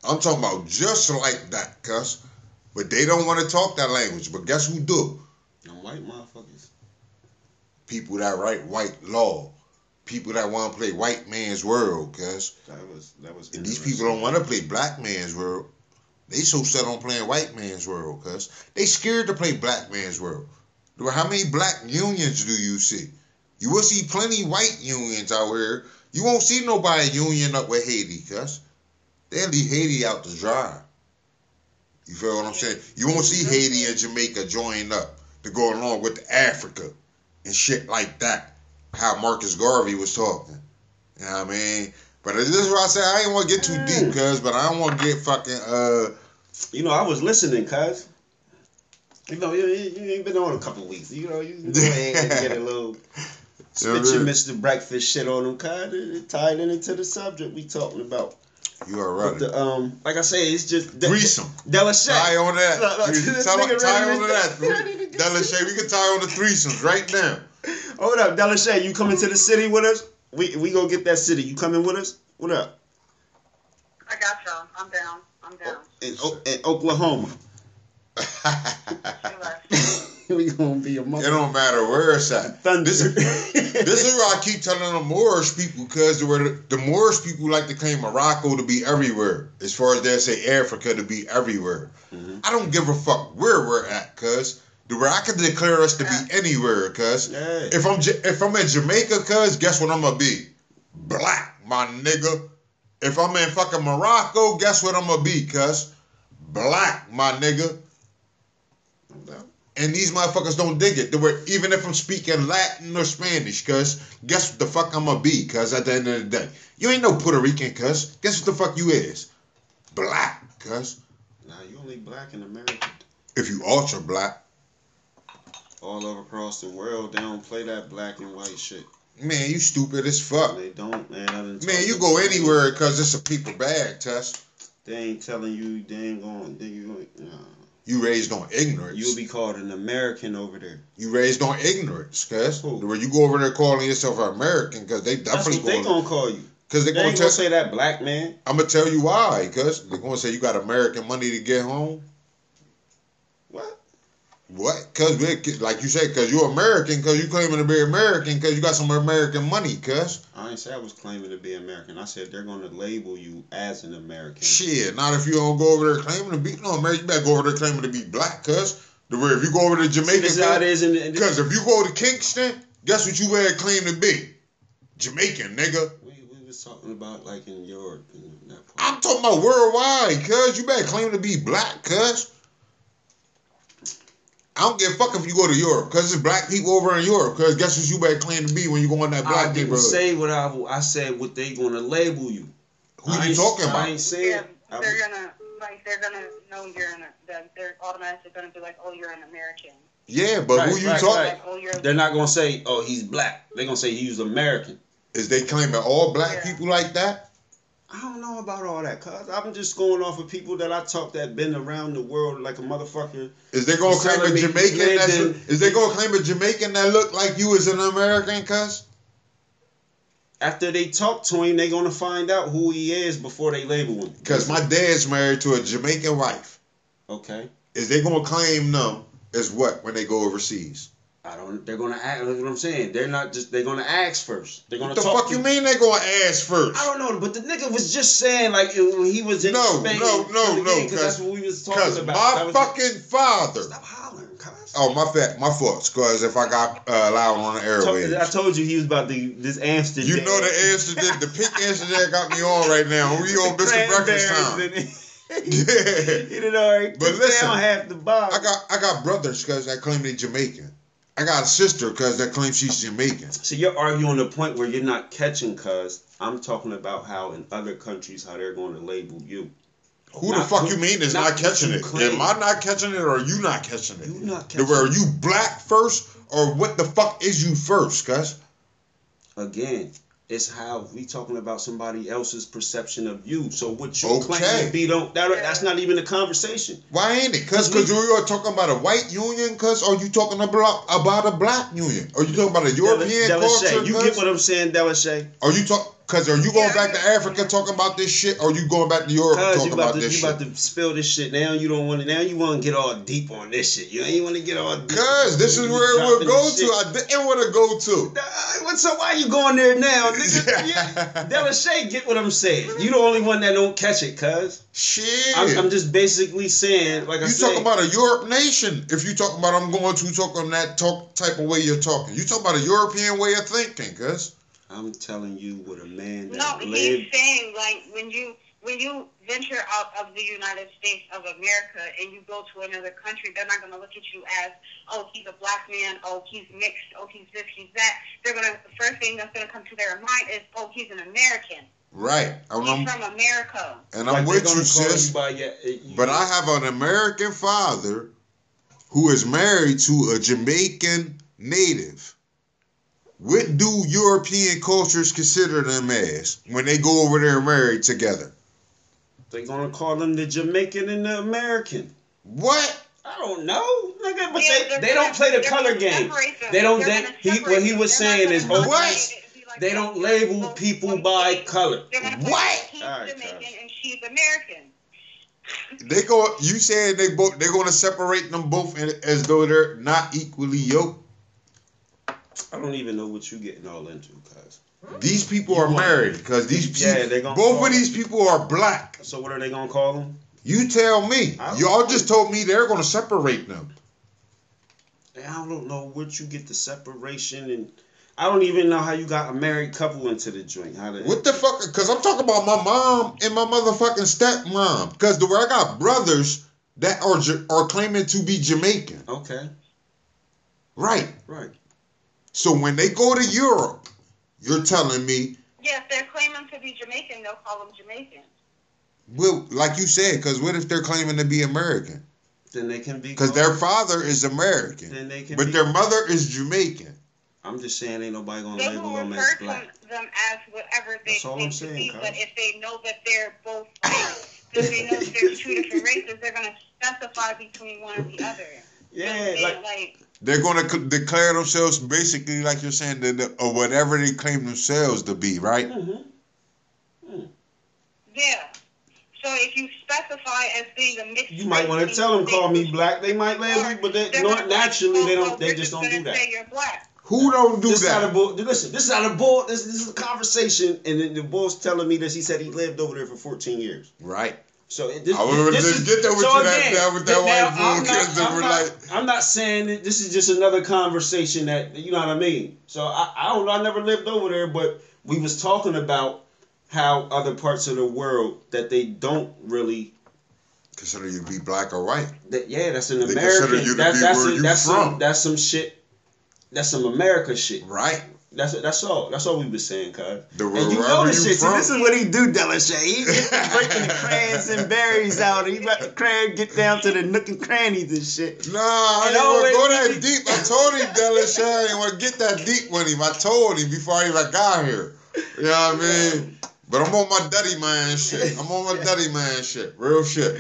I'm talking about just like that, cuz. But they don't want to talk that language. But guess who do? Them white motherfuckers. People that write white law. People that want to play white man's world, cuz. That was that was. And these people don't want to play black man's world. They so set on playing white man's world, cuz. They scared to play black man's world. How many black unions do you see? You will see plenty white unions out here. You won't see nobody union up with Haiti, cuz. They'll leave Haiti out to dry. You feel what I'm saying? You won't see Haiti and Jamaica join up to go along with Africa and shit like that. How Marcus Garvey was talking. You know what I mean? But this is what I say. I ain't want to get too deep, cuz, but I don't want to get fucking uh. You know, I was listening, cuz. You know, you, you you ain't been on a couple weeks. You know, you can go ahead and get a little spit your Mr. Breakfast shit on them, cuz. It, it tied in into the subject we talking about. You are right. the um, like I say, it's just de- Threesome. Delashay. Tie on that. Look, look, You this tie, nigga tie on that. (laughs) Delashay, we can tie on the threesomes right now. Hold up, Delashay, you coming to the city with us? We we go get that city. You coming with us? What up? I got y'all. I'm down. I'm down. In, O- in Oklahoma. (laughs) We gonna be a It don't matter where it's at. Thunder. This, this is why I keep telling the Moorish people because the, the Moorish people like to claim Morocco to be everywhere, as far as they say Africa to be everywhere. Mhm. I don't give a fuck where we're at, cuz. The where I can declare us to be anywhere, cuz. Yeah. If I'm if I'm in Jamaica, cuz, guess what I'm gonna be? Black, my nigga. If I'm in fucking Morocco, guess what I'm gonna be, cuz? Black, my nigga. And these motherfuckers don't dig it. The word, even if I'm speaking Latin or Spanish, cuz, guess what the fuck I'm gonna be, cuz, at the end of the day. You ain't no Puerto Rican, cuz. Guess what the fuck you is? Black, cuz. Nah, you only black in America. If you ultra black, All over across the world, they don't play that black and white shit. man, you stupid as fuck. They don't, man. Man, you go anywhere because it's a people bag, test. They ain't telling you. They ain't going. They you. Nah. You raised on ignorance. You'll be called an American over there. you raised on ignorance, cuz. Who? Where you go over there calling yourself an American, because they definitely what they going gonna call you. Because They they're going to gonna tell. say that black man. I'm going to tell you why, because they're going to say you got American money to get home. What? What? Because, we like you said, because you're American, because you claiming to be American, because you got some American money, cuz. I ain't say I was claiming to be American. I said they're gonna label you as an American. Shit, not if you don't go over there claiming to be no American. You better go over there claiming to be black, cuz. The way if you go over to Jamaica, This is how it is in the, Because if you go to Kingston, guess what you better claim to be? Jamaican, nigga. we, we was talking about like in Europe and that part. I'm talking about worldwide, cuz. You better claim to be black, cuz. I don't give a fuck if you go to Europe, cuz there's black people over in Europe, cuz guess what you better claim to be when you go in that black I black didn't neighborhood? say what I I said what they gonna label you. Who I you ain't- talking I about? ain't saying. Yeah, they're was- gonna like they're gonna know you're an that they're automatically gonna be like, oh, you're an American. Yeah, but who you right, talking? right. Like, oh, you're. They're not gonna say, "Oh, he's black." They're gonna say he's American. Is they claiming all black Yeah. people like that? I don't know about all that, cuz I'm just going off of people that I talk that been around the world like a motherfucker. Is they gonna claim a Jamaican? lived That's, is they gonna claim a Jamaican that look like you as an American, cuz? After they talk to him, they gonna find out who he is before they label him. Cause my dad's married to a Jamaican wife. Okay. Is they gonna claim them as what when they go overseas? I don't. They're gonna ask. That's what I'm saying. They're not just. They're gonna ask first. They're gonna What the fuck you mean they're gonna ask first? I don't know, but the nigga was just saying like it- he was in No, Spain. no, no, no, Because that's what we was talking about. my fucking father. Stop hollering, cuz. Oh my fat, my fault. Cause if I got uh, loud on the I told you he was about to this Amsterdam. you know the answer. That, the pink answer that got me on right now. We on Mr. Breakfast time. Yeah. (laughs) (laughs) Did already But listen, down half the bar. I got I got brothers cause I claim they Jamaican. I got a sister cause that claims she's Jamaican. So you're arguing the point where you're not catching, cuz I'm talking about how in other countries how they're going to label you. Who the fuck who- you mean is not not, catching it? claim. Am I not catching it or are you not catching it? You not catching. Are you black first or what the fuck is you first, cuz? Again, it's how we talking about somebody else's perception of you. So what you Okay. claim to be don't that, that's not even a conversation. Why ain't it? Cause, cause you are talking about a white union, cuz, or you talking about about a black union? Are you talking about a European Dela- culture? Delashay, You cuz? get what I'm saying, Delashay? Are you talk? Cause are you going back to Africa talking about this shit, or you going back to Europe talking about about to this you shit? about to spill this shit now. You don't want to now. You want to get all deep on this shit. You ain't want to get all deep. Cause this is where it dropping go to. shit. I didn't want to go to. So why you going there now, (laughs) nigga? yeah. Delashay, get what I'm saying. You the only one that don't catch it, cuz. Shit. I'm, I'm just basically saying, like I said. you talking about a Europe nation. If you talking about I'm going to talk on that talk type of way you're talking. You talking about a European way of thinking, cuz. I'm telling you what a man that No, lived. he's saying like when you when you venture out of the United States of America and you go to another country, they're not gonna look at you as, oh, he's a black man, oh, he's mixed, oh, he's this, he's that. They're gonna the first thing that's gonna come to their mind is, oh, he's an American. Right. And He's I'm, from America. and Like I'm they're with gonna you, sis. by your- uh, you- But I have an American father who is married to a Jamaican native. What do European cultures consider them as when they go over there and marry together? They're gonna call them the Jamaican and the American. What? I don't know, nigga. But Yeah, they, they're they gonna- don't play the color game. They don't. They're They, gonna he what he was They're saying is, gonna oh, What? separate it and be like, they don't label both people by thing. color. They're gonna say, What? He's Alright, Jamaican cuz. and she's American. They go. You said they both. They're going to separate them both as though they're not equally yoked. I don't even know what you're getting all into, cuz. These people You are want- married because these Yeah, people, they gonna both of these people are black. So what are they gonna call them? You tell me. Y'all just told me they're going to separate them. I don't know what you get the separation and. I don't even know how you got a married couple into the joint. How the, What the fuck? Because I'm talking about my mom and my motherfucking stepmom. Because the way I got brothers that are are claiming to be Jamaican. Okay, Right. right. So when they go to Europe, you're telling me, Yes, they're claiming to be Jamaican. They'll call them Jamaican. well, like you said, because what if they're claiming to be American? Then they can be. Because their father is American, Then they can. but be, their mother is Jamaican. I'm just saying, ain't nobody gonna They label will them as refer to black. them as whatever they That's all claim I'm to saying, be. cuz. But if they know that they're both white, if they know that there's two different races, they're gonna specify between one and the other. (laughs) Yeah, like like They're going to declare themselves basically, like you're saying, that, or whatever they claim themselves to be, right? mhm. yeah. So if you specify as being a mixed, you might want to tell them call me black. They might label you, but they, they're not naturally they don't. They just don't do that. Say you're black. Who don't do This is out that? of bull. Listen, this is out of bull. This, this is a conversation, and then the boss telling me that he said he lived over there for 14 years. Right. So this, I was this just is, get there with so you that- again, that- with that now, white bull I'm not, kids that were like- I'm not saying that this is just another conversation that you know what I mean. So I, I don't know. I never lived over there, but we was talking about how other parts of the world that they don't really. Consider you to be black or white. That yeah, that's an They consider American. you to that, be that's where a- you that's from. some that's some shit. That's some America shit. Right. That's that's all. That's all we was saying, cuz. The And you know this shit. See, this is what he do, Delashay. He breaking the (laughs) crayons and berries out. He let the crayon get down to the nook and crannies and shit. Nah, I didn't want to go that deep. I told him, Delisha, I didn't want to get that deep with him. I told him before I even got here. You know what I mean? But I'm on my daddy man shit. I'm on my (laughs) daddy man shit. Real shit.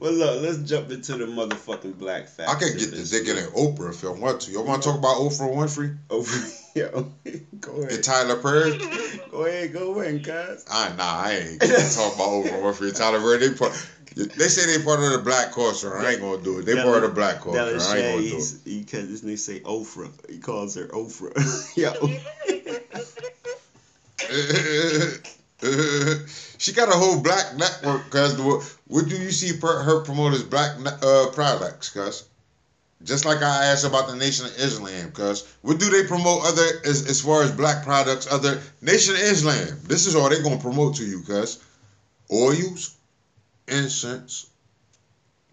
Well, look, let's jump into the motherfucking black fact. I could get the dick in Oprah if y'all want to. Y'all want to talk about Oprah Winfrey over. (laughs) (laughs) Yo, (laughs) go ahead. Tyler Perry? (laughs) Go ahead. Go in, cuz. I nah, I ain't gonna talk about Oprah Winfrey Tyler Perry. They put, They say they part of the black culture. I ain't gonna do it. They part of the black culture. I ain't gonna do it. Because this nigga say Ofra. He calls her Ofra. Yo. she got a whole black network, cuz. What do you see per, her promote as black uh, products, cuz? Just like I asked about the Nation of Islam, cuz. What do they promote other as, as far as black products, other Nation of Islam? This is all they gonna promote to you, cuz. Oils, incense,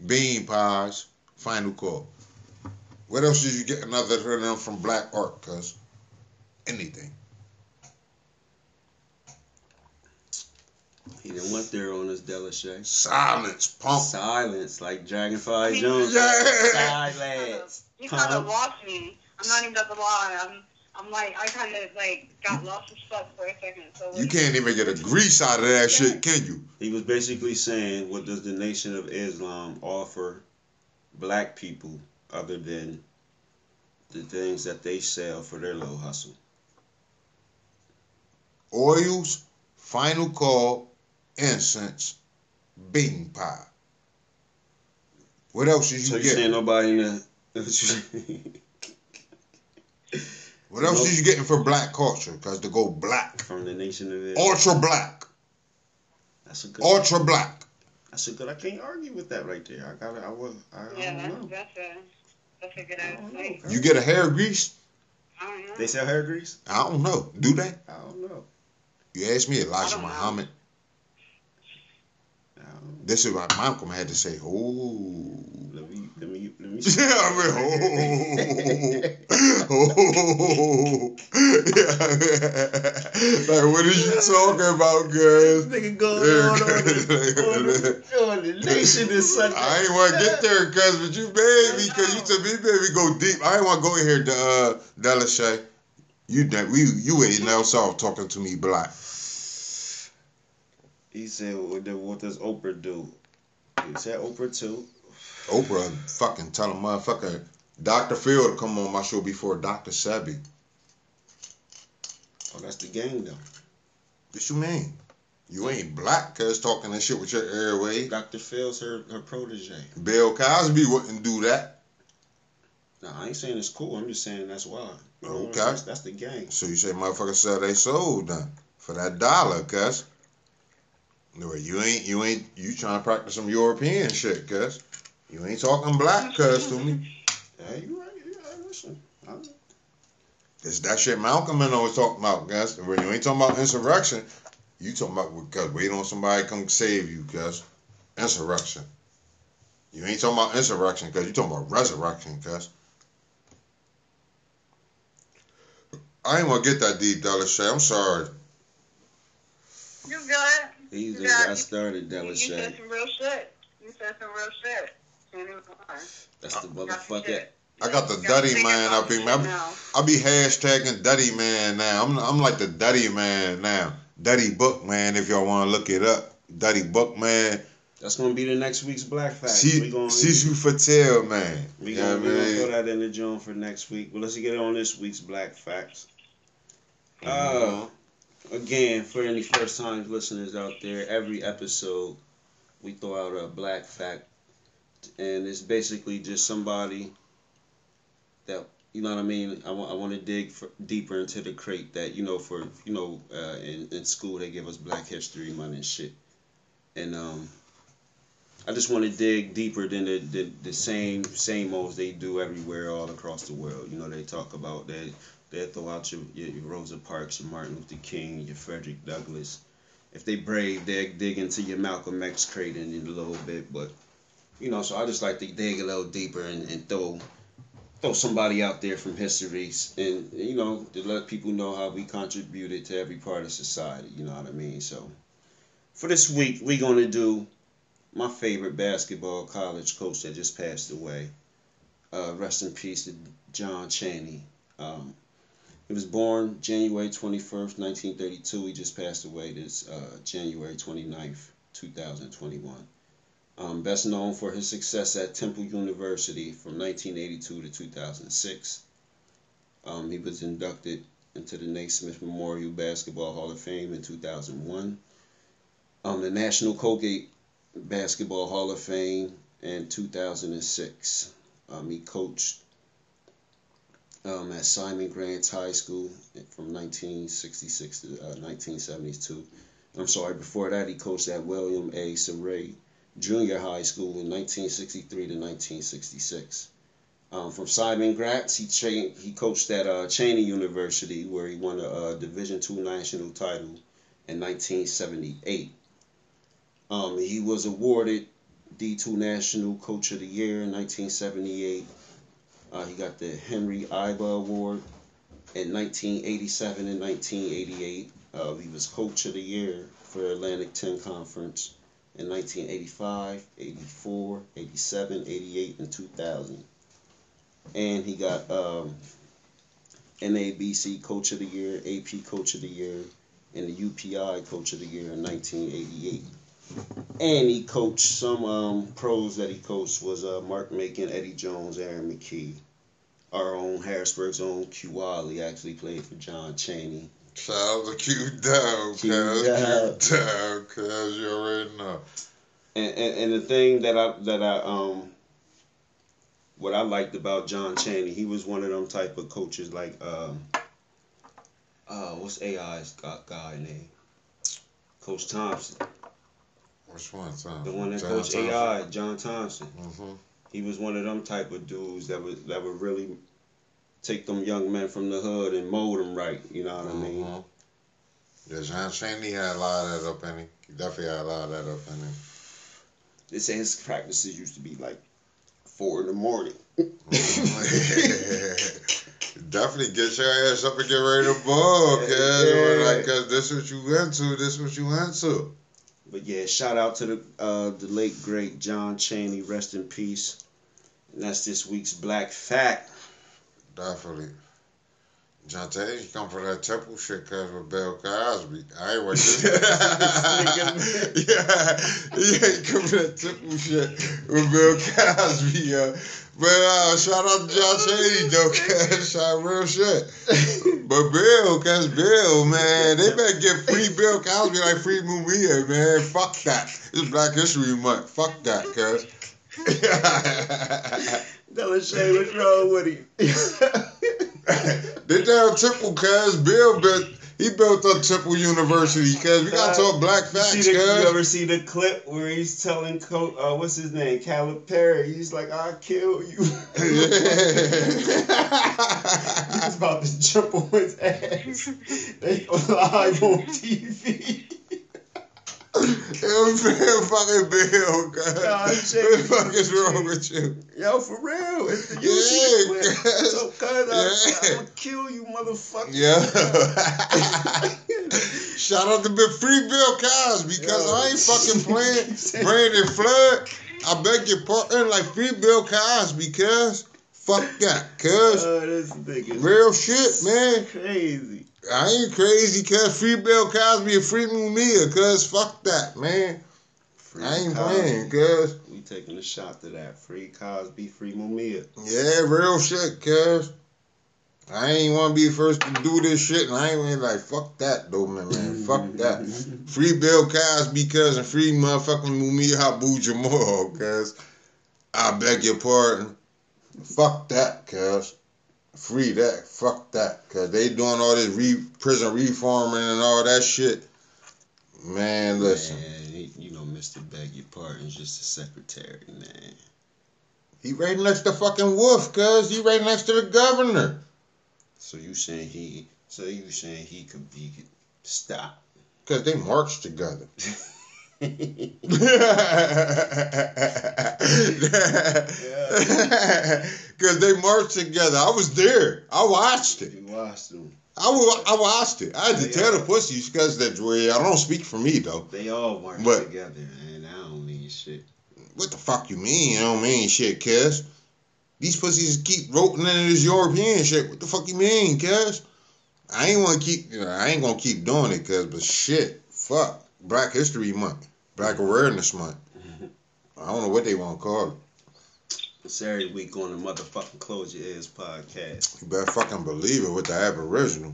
bean pies, final call. What else did you get another from black art, cuz? Anything. He didn't went there on his Delashay. Silence, pump. Silence, like Dragonfly Jones. Yeah. Silence. You kind of lost me. I'm not even gonna lie. I'm, I'm like, I kind of like got lost as fuck for a second. So You can't even get a grease out of that shit, can you? He was basically saying, what does the Nation of Islam offer black people other than the things that they sell for their little hustle? Oils, final call, incense, bean pie. What else did you So you get? saying nobody in the What else Nope. did you getting for black culture? Cause to go black, from the Nation of Islam? ultra black, That's a good. ultra black. That's a good. I can't argue with that right there. I got it. I will. I, I yeah, don't know. that's, that's a that's a good I ass don't know. thing. You get a hair grease? I don't know. They sell hair grease. I don't know. Do they? I don't know. You asked me, Elijah. Muhammad. Know. This is what Malcolm had to say. Oh. Let me. Let me. Let me. (laughs) Yeah, I mean, oh, (laughs) oh, yeah. (laughs) Like, what are you talking about, This guys? nigga going on on the, on the, nation is such. I ain't want to get there, cuz, but you me, cuz you told me, baby, go deep. I ain't want to go in here, uh, Delashay. You, we, you ain't now off talking to me black. He said, "What, does Oprah do?" He said, "Oprah too." Oprah fucking tell a motherfucker, Dr. Phil to come on my show before Dr. Sebi. Oh, that's the game though. What you mean? You ain't black, cuz, talking that shit with your airway. Dr. Phil's her her protege. Bill Cosby wouldn't do that. No, I ain't saying it's cool. I'm just saying that's why. Okay. That's, that's the game. So you say motherfucker sell they soul then for that dollar, cuz. No, you ain't you ain't you trying to practice some European shit, cuz. You ain't talking black, cuz to me. (laughs) Yeah, you right. You. Listen. I, It's that shit Malcolm and was talking about, cuz. When you ain't talking about insurrection, you talking about cuz wait on somebody come save you, cuz. Insurrection. You ain't talking about insurrection, cuz. You talking about resurrection, cuz. I ain't gonna get that deep, Dollar Shay. I'm sorry. You good? He just Yeah, got started, You, Della you Shay. said some real shit. You said some real shit. Can't even lie. That's the motherfucker. I got the You Duddy man up in me. I'm- now. I be hashtagging Duddy Man now. I'm I'm like the Duddy Man now. Dutty Boukman, if y'all want to look it up. Dutty Boukman. That's gonna be the next week's Black Facts. See, we gonna Sisu Fatel Man. we Yeah, gonna, we gonna man. throw that in the joint for next week. But let's get it on this week's Black Facts. Mhm. Uh, again, for any first time listeners out there, every episode we throw out a black fact, and it's basically just somebody that you know what I mean. I want I want to dig for, deeper into the crate that you know for you know uh, in in school they give us Black History Month and shit, and um. I just want to dig deeper than the, the, the same same olds they do everywhere all across the world. You know, they talk about that they throw out your, your, your Rosa Parks, your Martin Luther King, your Frederick Douglass. If they brave, they dig into your Malcolm X crate in, a little bit. But you know, so I just like to dig a little deeper and, and throw throw somebody out there from history and you know to let people know how we contributed to every part of society. You know what I mean? So for this week, we're gonna do my favorite basketball college coach that just passed away. Uh, rest in peace to John Chaney. Um, he was born January 21st, 1932. He just passed away this uh, January 29th, 2021. Um, best known for his success at Temple University from 1982 to 2006. Um, he was inducted into the Naismith Memorial Basketball Hall of Fame in 2001. Um, the National Collegiate Basketball Hall of Fame in 2006. Um, he coached um, at Simon Gratz High School from 1966 to uh, 1972. I'm sorry, before that, he coached at William A. Sayre Junior High School in 1963 to 1966. Um, from Simon Gratz, he trained, he coached at uh, Cheyney University, where he won a, a Division II national title in 1978. Um, he was awarded D2 National Coach of the Year in 1978. Uh, he got the Henry Iba Award in 1987 and 1988. Uh, he was Coach of the Year for Atlantic 10 Conference in 1985, 84, 87, 88, and 2000. And he got um, NABC Coach of the Year, AP Coach of the Year, and the UPI Coach of the Year in 1988. And he coached some um, pros that he coached was uh, Mark Macon, Eddie Jones, Aaron McKie. Our own Harrisburg's own Q Wadley actually played for John Chaney. Shout out to Q Dub, Q cuz Dub. Q Dub, cuz you already know. And, and and the thing that I that I um what I liked about John Chaney, he was one of them type of coaches like um uh what's AI's guy name? Coach Thompson. Which one, Tom? The one that John coached Thompson? AI, John Thompson. Mhm. He was one of them type of dudes that would that would really take them young men from the hood and mold them right. You know what I mean? Mhm. Yeah, John Chaney had a lot of that up in him. He definitely had a lot of that up in him. They say his practices used to be like four in the morning. (laughs) (laughs) Definitely get your ass up and get ready to ball, cuz. Yeah. Like, cause this is what you into, this is what you into. But yeah, shout out to the uh, the late great John Chaney, rest in peace. And that's this week's Black Fact. Definitely. John Tay, you come for that temple shit cuz with Bill Cosby. I ain't working. (laughs) yeah, yeah, (laughs) you come for that temple shit with Bill Cosby, yo. But uh, shout out to John Chaney, though, cuz. Shout real shit. But Bill, cuz Bill, man, they better get free Bill Cosby like free Mumia, man. Fuck that. It's Black History Month. Fuck that, cuz. (laughs) Della Shay, what's wrong with him? (laughs) They down Temple, cuz Bill built. He built up Temple University, cuz we gotta talk black you, facts, the, you ever see the clip where he's telling Co- uh, what's his name, Calipari? He's like, "I'll kill you." (laughs) (laughs) he's about to jump on his ass. They live on TV. Was real fucking Bill, cuz. God, What the fuck is wrong with you? Yo, for real. It's the, Yeah, the cuz. So, cuz, Yeah. I'm gonna kill you, motherfucker. Yeah. (laughs) Shout out to Big Free Bill Cosby, because. I ain't fucking (laughs) playing Brandon Flood. I beg your pardon, like Free Bill Cosby, cuz. Fuck that, cuz. Oh, this nigga. Real shit, man. Crazy. I ain't crazy, cuz free Bill Cosby and free Mumia, cuz fuck that, man. Free I ain't Cosby. playing, cuz. We taking a shot to that. Free Cosby, free Mumia. Yeah, real shit, cuz. I ain't want to be the first to do this shit, and I ain't really like, fuck that, though, man, man. (laughs) fuck that. Free Bill Cosby, cuz, and free motherfucking Mumia Abu Jamal, cuz. I beg your pardon. Fuck that, cuz. Free that. Fuck that. Cuz they doing all this re- prison reforming and all that shit. Man, listen. Man, he, you know, Mr. Beg Your Pardon's just a secretary, man. He right next to fucking Wolf, cuz. He right next to the governor. So you saying he? So you saying he could be could stop? (laughs) Cuz they marched together. (laughs) (laughs) Cause they marched together. I was there. I watched it. you watched them. I, I watched it. I had to tell the pussies because that well, I don't speak for me though. They all marched But- together, and I don't mean shit. What the fuck you mean? I don't mean shit, cuz. These pussies keep roping into this European shit. What the fuck you mean, cuz? I ain't want to keep. You know, I ain't gonna keep doing it, cuz. But shit, fuck. Black History Month, Black Awareness Month. I don't know what they want to call it. It's every week on the motherfucking Close Your Ears podcast. You better fucking believe it with the Aboriginal.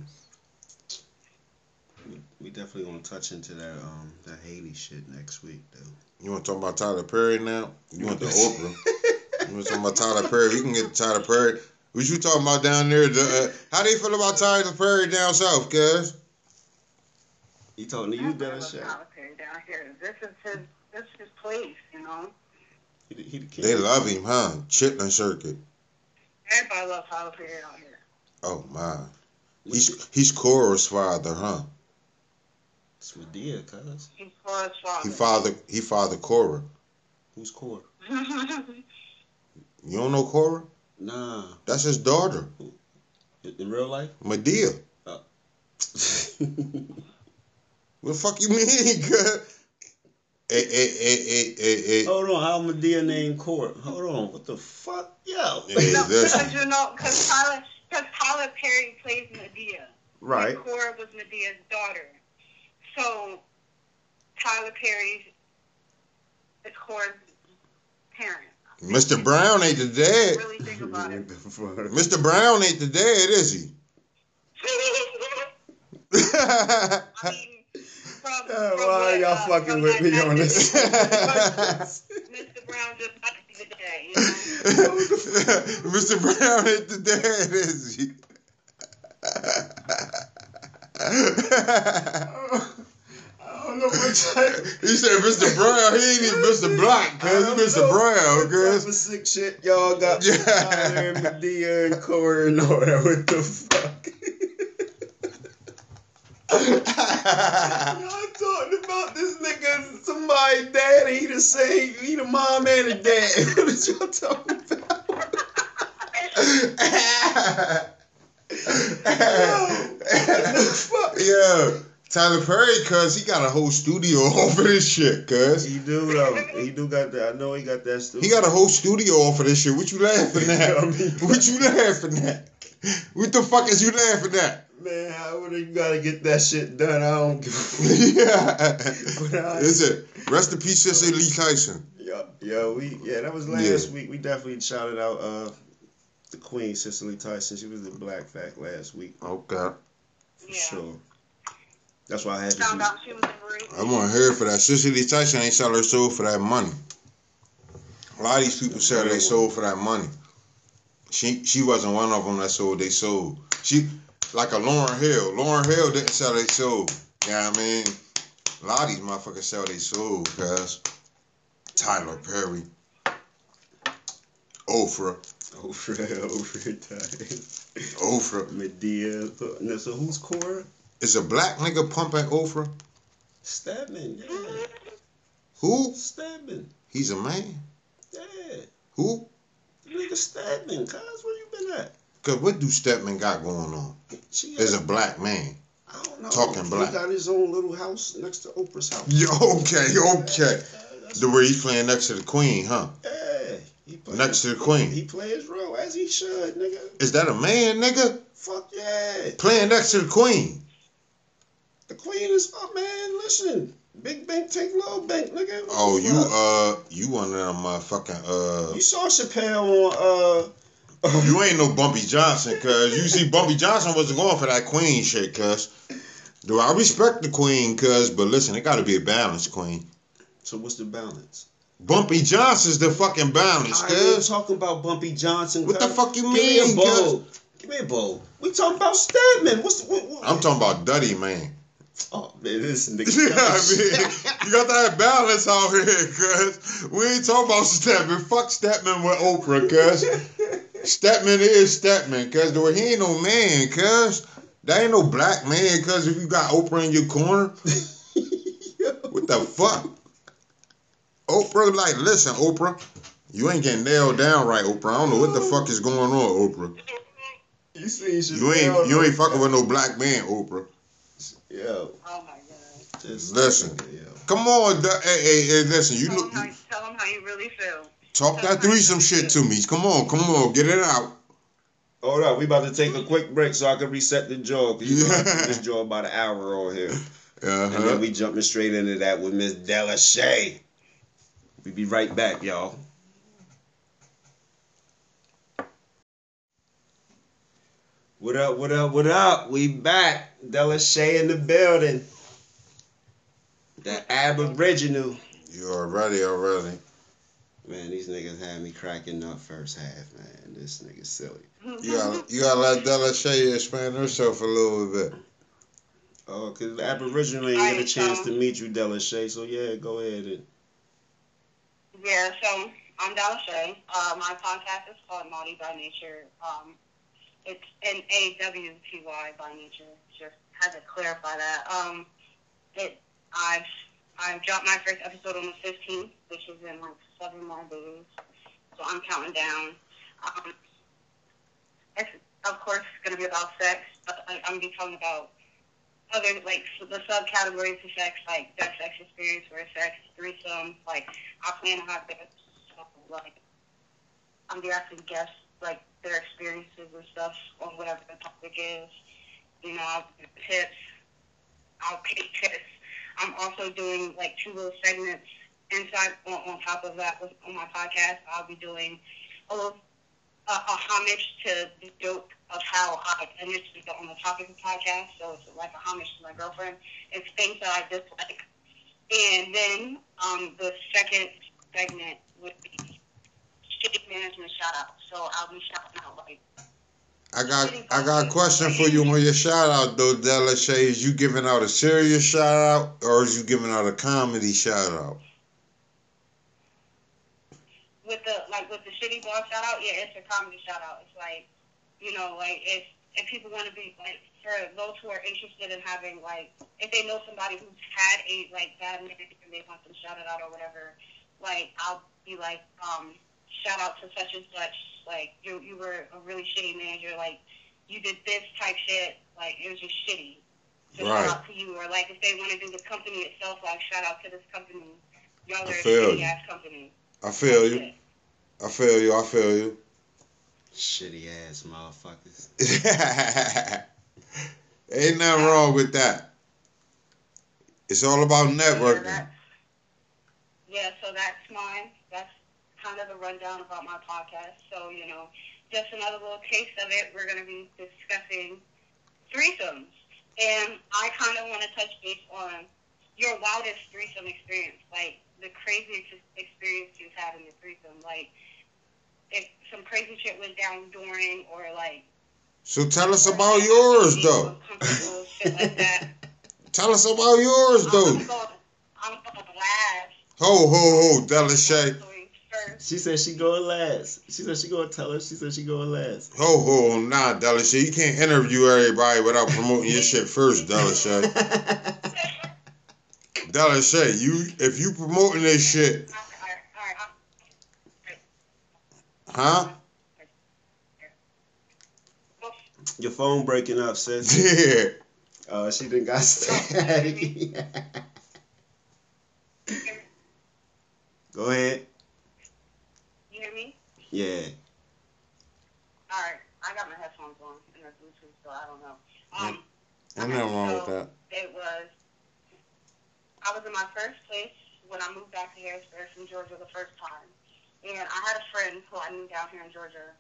We we definitely gonna touch into that um that Haiti shit next week though. You want to talk about Tyler Perry now? You want the (laughs) Oprah? you want to talk about Tyler Perry? We can get Tyler Perry. What you talking about down there? The, uh, how they feel about Tyler Perry down south, cuz? He talking to you, I love Dennis Shay. Tyler Perry down here. This is his. This is his place. You know. He, the- he. They love him, huh? Chitlin Circuit. Everybody loves Tyler Perry out here. Oh my. He's he's Cora's father, huh? It's Madea, cuz. He's Cora's father. He father he father Cora. Who's Cora? (laughs) You don't know Cora? Nah. That's his daughter, In in real life? Madea. Oh. (laughs) What the fuck you mean, (laughs) cuz? Hey, hey, hey, hey, hey, hey. Hold on, how Madea named Court? Hold on, what the fuck? Yo. Hey, no, listen. because you know, because Tyler, because Tyler Perry plays Madea. Right. And Cora was Madea's daughter. So Tyler Perry is Cora's parent. Mr. Brown ain't the dad. Really think about it. (laughs) Mr. Brown ain't the dad, is he? (laughs) I mean, from, Yeah, from why y'all uh, fucking with me on this? Mr. Brown just (laughs) got the day, you know? Mr. Brown ain't the dad, is he? (laughs) I don't know what type. (laughs) he said Mr. Brown. He ain't even Mr. Black, cuz he's Mr. Brown, cuz. What sick shit y'all got Yeah. Tyler and Madea and Cora and all that. What the fuck? Y'all talking about this nigga, somebody daddy, he the same, he the mom and the dad. (laughs) What is y'all talking about? fuck? (laughs) yeah. Tyler Perry, cuz he got a whole studio (laughs) off of this shit, cuz. He do though. He do got that. I know he got that studio. He got a whole studio off of this shit. What you laughing at? What you laughing at? What the fuck is you laughing at? Man, however you gotta get that shit done, I don't give a (laughs) yeah. I- Is it? Rest in peace, Cicely Lee Tyson. Yeah, yeah, we yeah, that was last Yeah. week. We definitely shouted out uh the Queen, Cicely Tyson. She was in Black Fact last week Okay. for Yeah. sure. That's why I had to Found do. out she was in bereavement. I want to hear for that. Cicely Lee Tyson ain't sell her soul for that money. A lot of these people sell their soul for that money. She she wasn't one of them that sold they soul. She like a Lauryn Hill. Lauryn Hill didn't sell their soul. You know what I mean? A lot of these motherfuckers sell their soul, cuz. Tyler Perry. Oprah. Over, over time. Oprah. Madea. No, So who's Cora? Is a black nigga pumping Oprah? Stedman. Yeah, Who? Stedman. He's a man. Yeah, Who? the nigga Stedman. Cuz, where you been at? Cause what do Stedman got going on? She Is a black man. I don't know. talking black. he black. got his own little house next to Oprah's house. (laughs) Yeah, okay, okay. The way he's playing next to the queen, huh? Yeah, he play, Next to the queen. He play his role as he should, nigga. Is that a man, nigga? Fuck yeah. Playing next to the queen. The queen is up, man. Listen, big bank take little bank, nigga. Oh, you uh, you one of them motherfucking uh. You saw Chappelle on uh. (laughs) You ain't no Bumpy Johnson, cuz you see Bumpy Johnson wasn't going for that queen shit, cuz. Do I respect the queen, cuz? But listen, it got to be a balance, queen. So what's the balance? Bumpy Johnson's the fucking balance, I ain't cuz. talking about Bumpy Johnson. What the fuck you Give me a mean. Give me a bowl. We talking about Stedman. What's the? What, what? I'm talking about Duddy, man. Oh man, this (laughs) nigga. Yeah, I mean, you got that balance out here, cuz. We ain't talking about Stedman. Fuck Stedman with Oprah, cuz. (laughs) Stedman is Stedman, cuz. Though he ain't no man, cuz. That ain't no black man, cuz. If you got Oprah in your corner, (laughs) what the fuck? Oprah, like, listen, Oprah. You ain't getting nailed down right, Oprah. I don't know what the fuck is going on, Oprah. You see, You ain't you ain't fucking with no black man, Oprah. Yo, Oh my god. just Listen. Yo. Come on, Du- hey, hey, hey, listen. You Tell know, them how, tell them how you really feel. Talk that threesome shit to me. Come on, come on, get it out. Hold on, we about to take a quick break so I can reset the jaw. Cause you know Yeah. this (laughs) jaw about an hour on here. Uh And then we jumping straight into that with Miss Della Shay. We be right back, y'all. What up, what up, what up? We back. Della Shay in the building. The Aboriginal. You already, already. Man, these niggas had me cracking up first half, man. This nigga silly. (laughs) You gotta, you gotta let Della Shay expand herself a little bit. Oh, cause Aboriginal ain't get a chance to meet you, Della Shay. So yeah, go ahead and. Yeah, so I'm Della Shay. Uh, my podcast is called Naughty by Nature. Um, it's N A W T Y by nature. Just had to clarify that. Um, it I've I've dropped my first episode on the 15th, which is in like seven more days. So I'm counting down. Um, it's of course going to be about sex, but I, I'm going to be talking about other like the subcategories of sex, like best sex experience, rare sex, threesome. Like I plan to have this, so, like I'm be asking guests like their experiences and stuff on whatever the topic is. You know, I'll give tips. I'll pick tips. I'm also doing like two little segments inside on, on top of that with, on my podcast. I'll be doing a little a, a homage to the dope of how I initially got on the topic of the podcast. So it's like a homage to my girlfriend. It's things that I dislike. And then um, the second segment would be city management shout out. So I'll be shouting out like I got I got a question for you on your shout out though, Della Shay. Is you giving out a serious shout out or is you giving out a comedy shout out? With the like with the shitty boss shout out, yeah, it's a comedy shout out. It's like, you know, like if if people want to be like for those who are interested in having like if they know somebody who's had a like bad marriage and they want them shouted out or whatever, like I'll be like, um, shout out to such and such, like you you were a really shitty manager, like you did this type shit, like it was just shitty. So Right. shout out to you, or like if they want to do the company itself, like shout out to this company. Y'all are a shitty ass company. I feel you. I feel you. I feel you. Shitty ass motherfuckers. (laughs) Ain't nothing wrong with that. It's all about networking. that's- Yeah, so that's mine. That's kind of a rundown about my podcast. So, you know, just another little taste of it. We're going to be discussing threesomes. And I kind of want to touch base on your wildest threesome experience, like the craziest experience you've had in the threesome. Like, if some crazy shit went down during, or like. So tell us about yours though. Shit like that. (laughs) Tell us about yours I'm though. going I'm going last. Ho ho ho, Della Shay. She said she going last. She said she gonna tell us. She said she going last. Ho ho, nah, Della Shay. You can't interview everybody without promoting your shit first, Della (laughs) Shay. Della Shay, you if you promoting this shit, huh? Your phone breaking up, sis. (laughs) Yeah. Uh, she didn't got static. (laughs) Go ahead. You hear me? Yeah. All right. I got my headphones on and the Bluetooth, so I don't know. Um, Ain't nothing wrong with that. it was. I was in my first place when I moved back to Harrisburg from Georgia the first time, and I had a friend who I knew down here in Georgia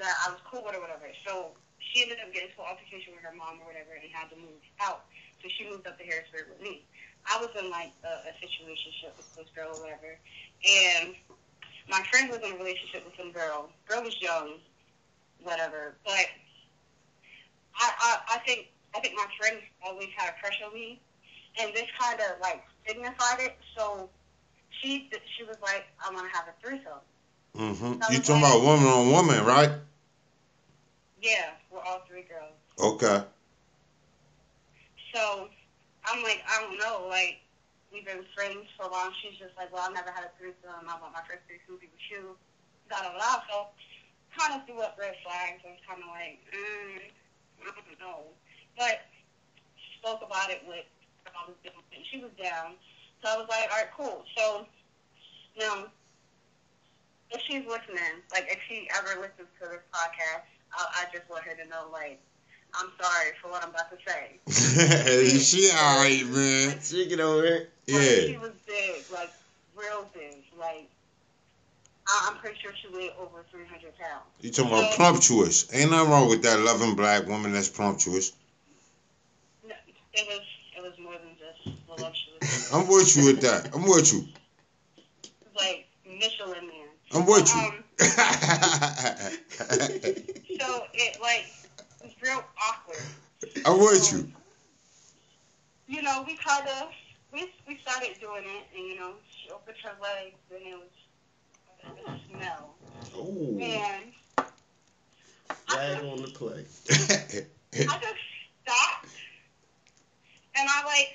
that I was cool with or whatever. So she ended up getting into an altercation with her mom or whatever, and had to move out. So she moved up to Harrisburg with me. I was in like a, a situationship with this girl or whatever, and my friend was in a relationship with some girl. Girl was young, whatever, but I, I, I think I think my friend always had a crush on me, and this kind of like signified it. So she she was like, I want to have a threesome. hmm You talking about woman on woman, right? Yeah, we're all three girls. Okay. So I'm like, I don't know, like we've been friends for long. She's just like, well, I've never had a threesome. I want my first threesome to be with you. Da da da. So kind of threw up red flags. I was kind of like, mm, I don't know, but she spoke about it with I was doing. and She was down, so I was like, all right, cool. So now, if she's listening, like if she ever listens to this podcast, I, I just want her to know, like, I'm sorry for what I'm about to say. (laughs) she alright, man. She get over it. Like, Yeah. she was big, like real big. Like I- I'm pretty sure she weighed over 300 pounds. You talking about promptuous. Ain't nothing wrong with that loving black woman that's promptuous. No, it was it was more than just voluptuous. I'm with you with that. I'm with you. like Michelin man. I'm with you. Um, so it like was real awkward. I'm with you. You know, we kind of we we started doing it, and you know, she opened her legs, and it was the smell, Ooh, and flag on the play. I just stopped, and I like,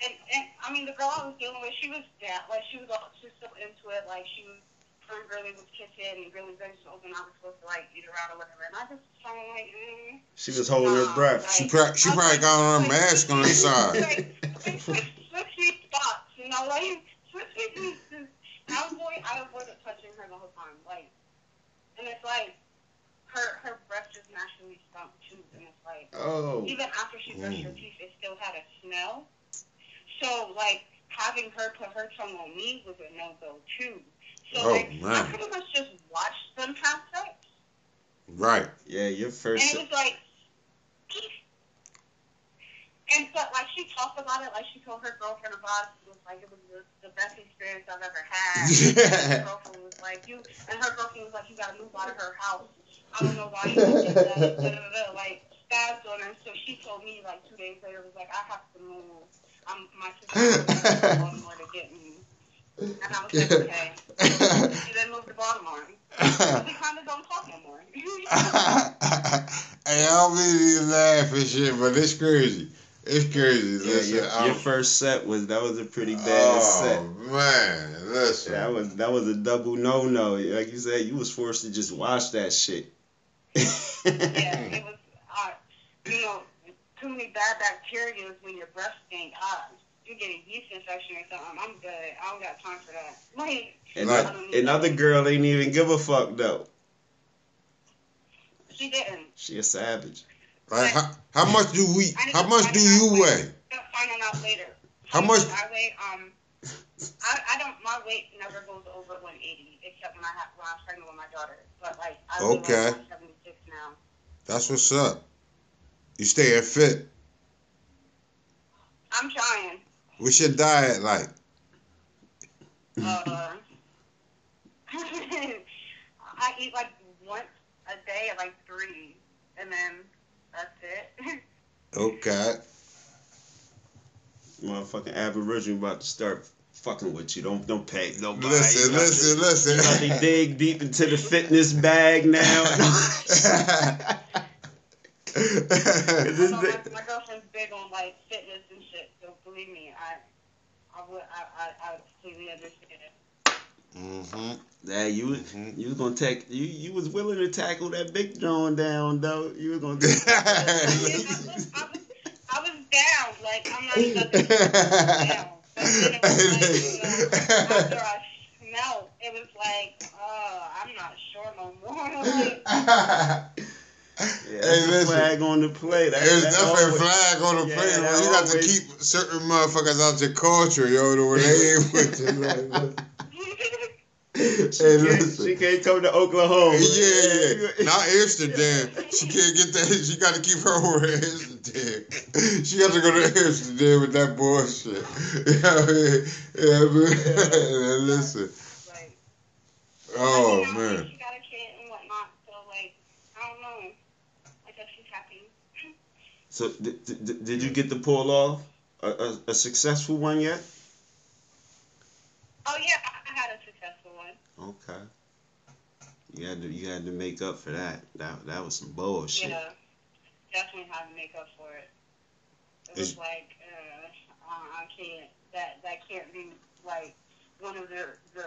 and, and I mean, the girl I was dealing with, she was down, like she was all, she was so into it, like she was, her and Girly was kissing, and very so open, I was supposed to like eat her out or whatever, and I just kind of like, mm. She was holding her breath. she, pra- she probably got on her mask on the side. Like, like, switchy spots, you know, like switchy. (laughs) I avoid, I avoided touching her the whole time, like, and it's like her her breath just naturally stunk and it's like Oh, even after she brushed her Mm. teeth, it still had a smell. So like having her put her tongue on me was a no go too. So Oh, like I pretty much just watched them have sex, Right. yeah, your first. and it was like. (sniffs) And but like she talked about it, like she told her girlfriend about it. It was like it was the, the best experience I've ever had. (laughs) her girlfriend was like you, and her girlfriend was like you gotta move out of her house. I don't know why you did that. (laughs) Like stabbed on her. So she told me like two days later was like I have to move. I'm my sister (laughs) is in Baltimore to get me. And I was like (laughs) okay. She then moved to Baltimore. (laughs) We kind of don't talk no more. hey, I don't mean to laugh and shit, but it's crazy. It's crazy. Yeah, Listen, your, your first set was that was a pretty oh, bad oh, set. man, listen. That was that was a double no no. Like you said, you was forced to just watch that shit. yeah, it was, uh, you know, too many bad bacteria is when your breath stink. Uh, you get a yeast infection or something. I'm good. I don't got time for that. Like, And Right. I don't need that, another that. girl ain't even give a fuck though. She didn't. She a savage. Like, how, how much do we? I How much do you weigh? They'll find out later. (laughs) How much- I weigh, um, I, I don't, my weight never goes over 180, except when I have, when I'm pregnant with my daughter. But, like, I weigh Okay. like 176 now. That's what's up. You staying fit. I'm trying. What's your diet like? Uh, (laughs) I eat like once a day at like three, and then that's it. (laughs) Okay. Motherfucking Aboriginal about to start fucking with you. Don't don't pay nobody. Listen, You listen, to- listen. you about to dig deep into the fitness bag now. (laughs) I This know big- my, my girlfriend's big on like fitness and shit, so believe me, I, I would, I, I, I would completely understand it. Mm-hmm. Yeah, you was Mhm. you was gonna take you you was willing to tackle that big John down though. You was gonna. (laughs) I was, I was, I was down, like I'm not even down. But then it was like, you know, after I smelled, it was like, uh, I'm not sure no more. (laughs) Like, Yeah, Hey, that's a listen. flag on the play. That, There's that definitely a flag on the Yeah, plate. that you got to keep certain motherfuckers out your culture, yo, the way they (laughs) ain't with you. Like, (laughs) She, Hey, can't, she can't come to Oklahoma. yeah, yeah. Not Amsterdam. She can't get that. She got to keep her over in Amsterdam. She got to go to Amsterdam with that bullshit. (laughs) You know what I mean? Yeah, man. Listen. like, Oh, you know, man. She got a kid and whatnot, so like, I don't know. I guess she's happy. So did, did, did you get the pull off a, a, a successful one yet? Oh yeah, I had a successful one. Okay. You had to you had to make up for that. That that was some bullshit. Yeah, definitely had to make up for it. It was Is- like, uh, uh, I can't. That that can't be like one of the the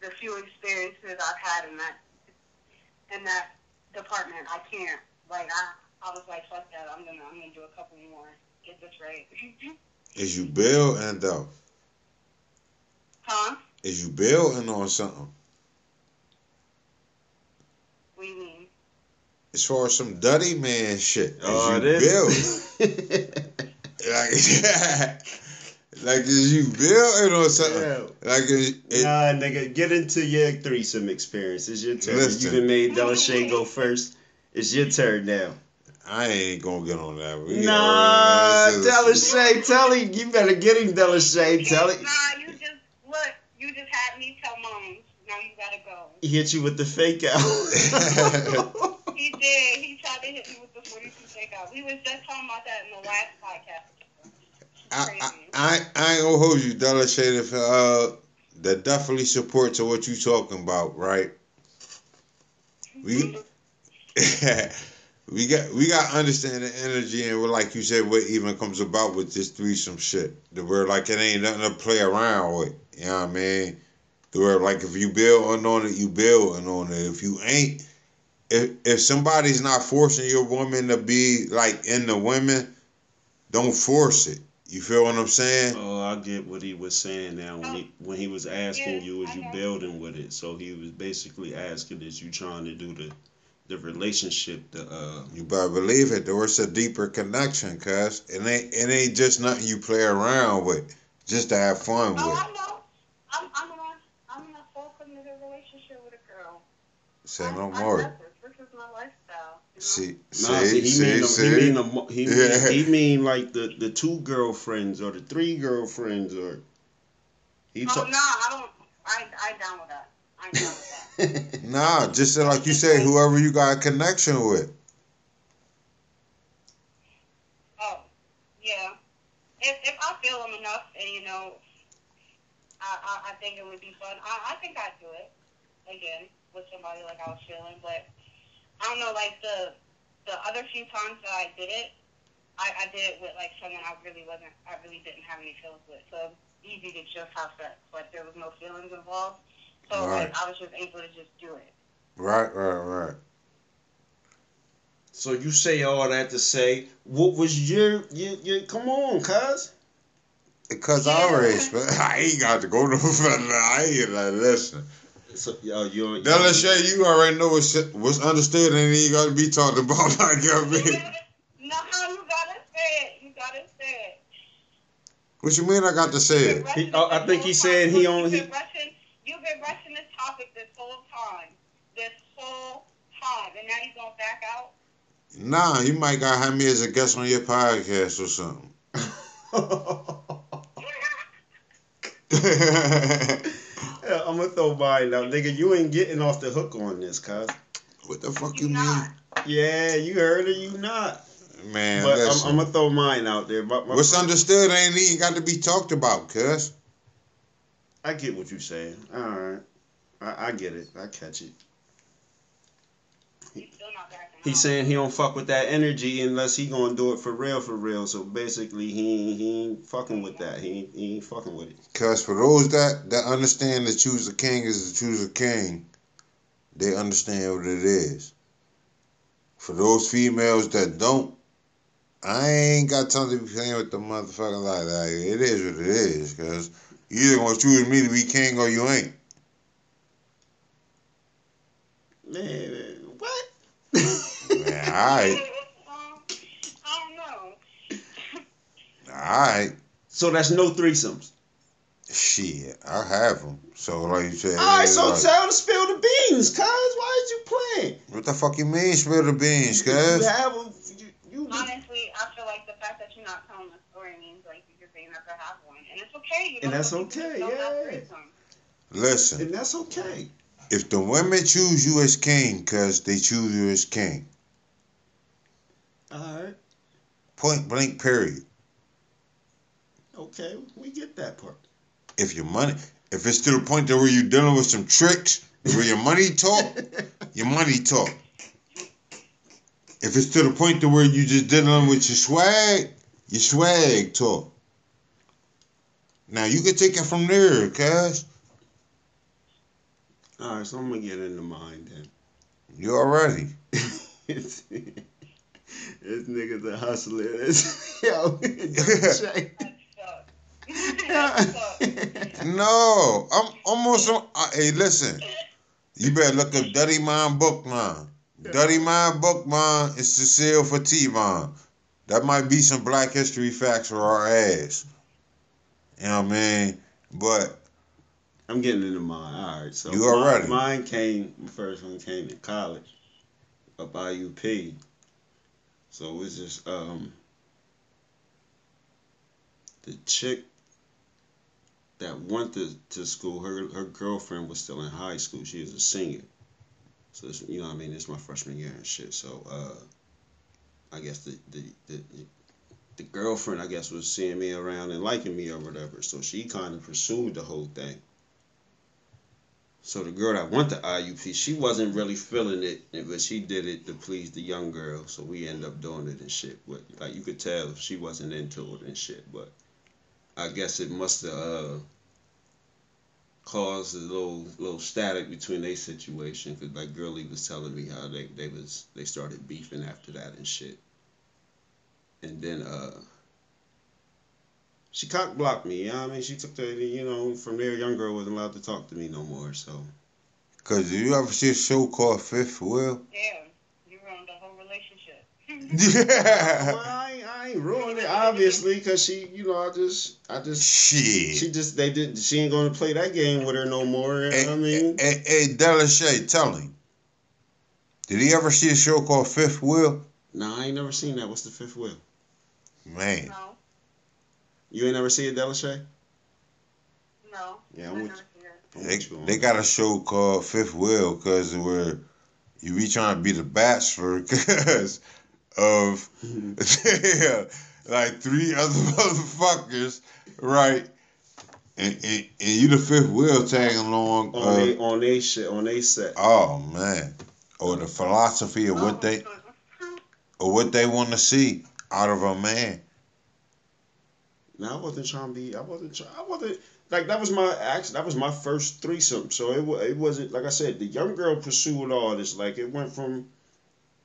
the few experiences I've had in that in that department. I can't. Like I I was like, fuck that. I'm gonna I'm gonna do a couple more. Get this right. (laughs) Is you building though? huh? Is you building on something? What do you mean? As far as some Dutty man shit, is Oh, you this. (laughs) Like, (laughs) like is you building on something? yeah. Like is, it, Nah, nigga, get into your threesome experience. It's your turn. Listen. You been made Delashay go first. It's your turn now. I ain't gonna get on that. We Nah, got- Delashay, tell him. You better get him, Delashay. Tell him. Nah, you just look. You just had me tell moms. Now you gotta go. He hit you with the fake out. (laughs) He did. He tried to hit me with the 42 fake out. We was just talking about that in the last podcast. I, I, I, I ain't gonna hold you, Della Shade. If uh, that definitely supports what you talking about, right? We, (laughs) we got we got to understand the energy and what, like you said, what even comes about with this threesome shit. The word like it ain't nothing to play around with. You know what I mean? The word like if you building on it, you building on it. If you ain't, if if somebody's not forcing your woman to be like in the women, don't force it. You feel what I'm saying? Oh, I get what he was saying now when he when he was asking you, is you building with it? So he was basically asking, is you trying to do the the relationship, the uh You better believe it. There was a deeper connection, cuz it ain't it ain't just nothing you play around with, just to have fun Oh, with. I know. I'm, I'm in a, I'm in a full committed relationship with a girl. Say I, no I more. love this. This is my lifestyle. You know? See, Nah, see, see, he mean see, he mean a, mo- he Yeah. mean, (laughs) he mean like the the two girlfriends or the three girlfriends or he Oh, talk. no, I don't. I, I down with that. I down with that. (laughs) Nah, just like you say, whoever you got a connection with. Oh, yeah. If, if I feel them enough and, you know, I, I, I think it would be fun, I, I think I'd do it again with somebody like I was feeling. But I don't know, like the the other few times that I did it, I, I did it with like someone I really wasn't, I really didn't have any feelings with. So easy to just have sex. Like there was no feelings involved. So Right. like I was just able to just do it. Right, right, right. So you say all that to say, what was your your, your come on, cuz? Because I Yeah. raised, but (laughs) I ain't got to go no further. (laughs) I ain't like listen. So yo, uh, you're Della Shay, you already know what's what's understood and you got to be talked about. (laughs) Like I mean, no, how you gotta say it. You gotta say it. what you mean? I got to say it? He- rushing oh, I think whole he's time. saying he only on- You've he- been rushing. You've been rushing this topic this whole time. This whole time, and now you're gonna back out. Nah, you might got to have me as a guest on your podcast or something. (laughs) Yeah, I'm gonna throw mine out, nigga. You ain't getting off the hook on this, cuz. what the fuck You're you not. Yeah, you heard it. You not. Man, but listen. I'm, I'm gonna throw mine out there. My, my, What's understood ain't even got to be talked about, cuz. I get what you're saying. All right, I, I get it. I catch it. You're still not backing He's saying he don't fuck with that energy unless he gonna do it for real, for real. So basically, he ain't, he ain't fucking with that. He ain't, he ain't fucking with it. Cuz for those that, that understand that choose a king is to choose a king, they understand what it is. For those females that don't, I ain't got time to be playing with the motherfucker like that. It is what it is, cuz you either gonna choose me to be king or you ain't. Man? Man, alright, I don't know. alright. So that's no threesomes. Shit, I have them. So like you said, All right, so like, tell him to spill the beans, cuz. Why is you playing? what the fuck you mean spill the beans, cuz? You have a, you, you Honestly, I feel like the fact that you're not telling the story means like you're just ain't never have one, and it's okay. You And that's okay, just don't have yeah. Listen, and that's okay. if the women choose you as king, cuz they choose you as king. All right, Point blank, period. okay, we get that part. If your money, if it's to the point that where you're dealing with some tricks, where your money talk, (laughs) your money talk. If it's to the point to where you just dealing with your swag, your swag talk. Now you can take it from there, cuz. All right, so I'm gonna get into mine then. You already. (laughs) this nigga's a hustler. This, (laughs) yo, Shay. That sucks. No, I'm almost on. Uh, hey, listen. You better look up Dutty Mine Boukman. Dutty Mine Boukman is Cecile Fatiman. That might be some black history facts for our ass. You know what I mean? But I'm getting into mine. All right, so You mine, already. mine came. The first one came in college, up IUP. So it was just um the chick that went to, to school, her her girlfriend was still in high school. She was a senior. So it's, you know what I mean, it's my freshman year and shit. So uh I guess the the, the the girlfriend I guess was seeing me around and liking me or whatever. So she kind of pursued the whole thing. So the girl that went to IUP, she wasn't really feeling it, but she did it to please the young girl. So we end up doing it and shit. But like you could tell she wasn't into it and shit. But I guess it must have uh, caused a little little static between their situation. Cause like girlie was telling me how they they was they started beefing after that and shit. And then uh she cock blocked me. You know what I mean? She took the, you know, from there, young girl wasn't allowed to talk to me no more. So. Cause you ever see a show called Fifth Wheel? Yeah, you ruined the whole relationship. (laughs) (laughs) Yeah. well, I ain't, I ain't ruined it obviously, cause she, you know, I just, I just, Shit. she just, they did, she ain't gonna play that game with her no more. You know what I mean, Hey, hey, Delashay, tell him. Did he ever see a show called Fifth Wheel? nah, I ain't never seen that. What's the fifth wheel? Man. No, You ain't never see it, Delashay? no. Yeah, I I'm with never see that. I'm They, with you on they got a show called Fifth Wheel because where you be trying to be the bachelor (laughs) because of (laughs) yeah, like three other (laughs) motherfuckers, right? And, and, and you the fifth wheel tagging along. on Uh, they, on they shit, on they set. oh man, or the philosophy of what they or what they want to see out of a man. No, I wasn't trying to be. I wasn't. Try, I wasn't like that was my act. That was my first threesome. So it it wasn't like I said. The young girl pursued all this. Like it went from,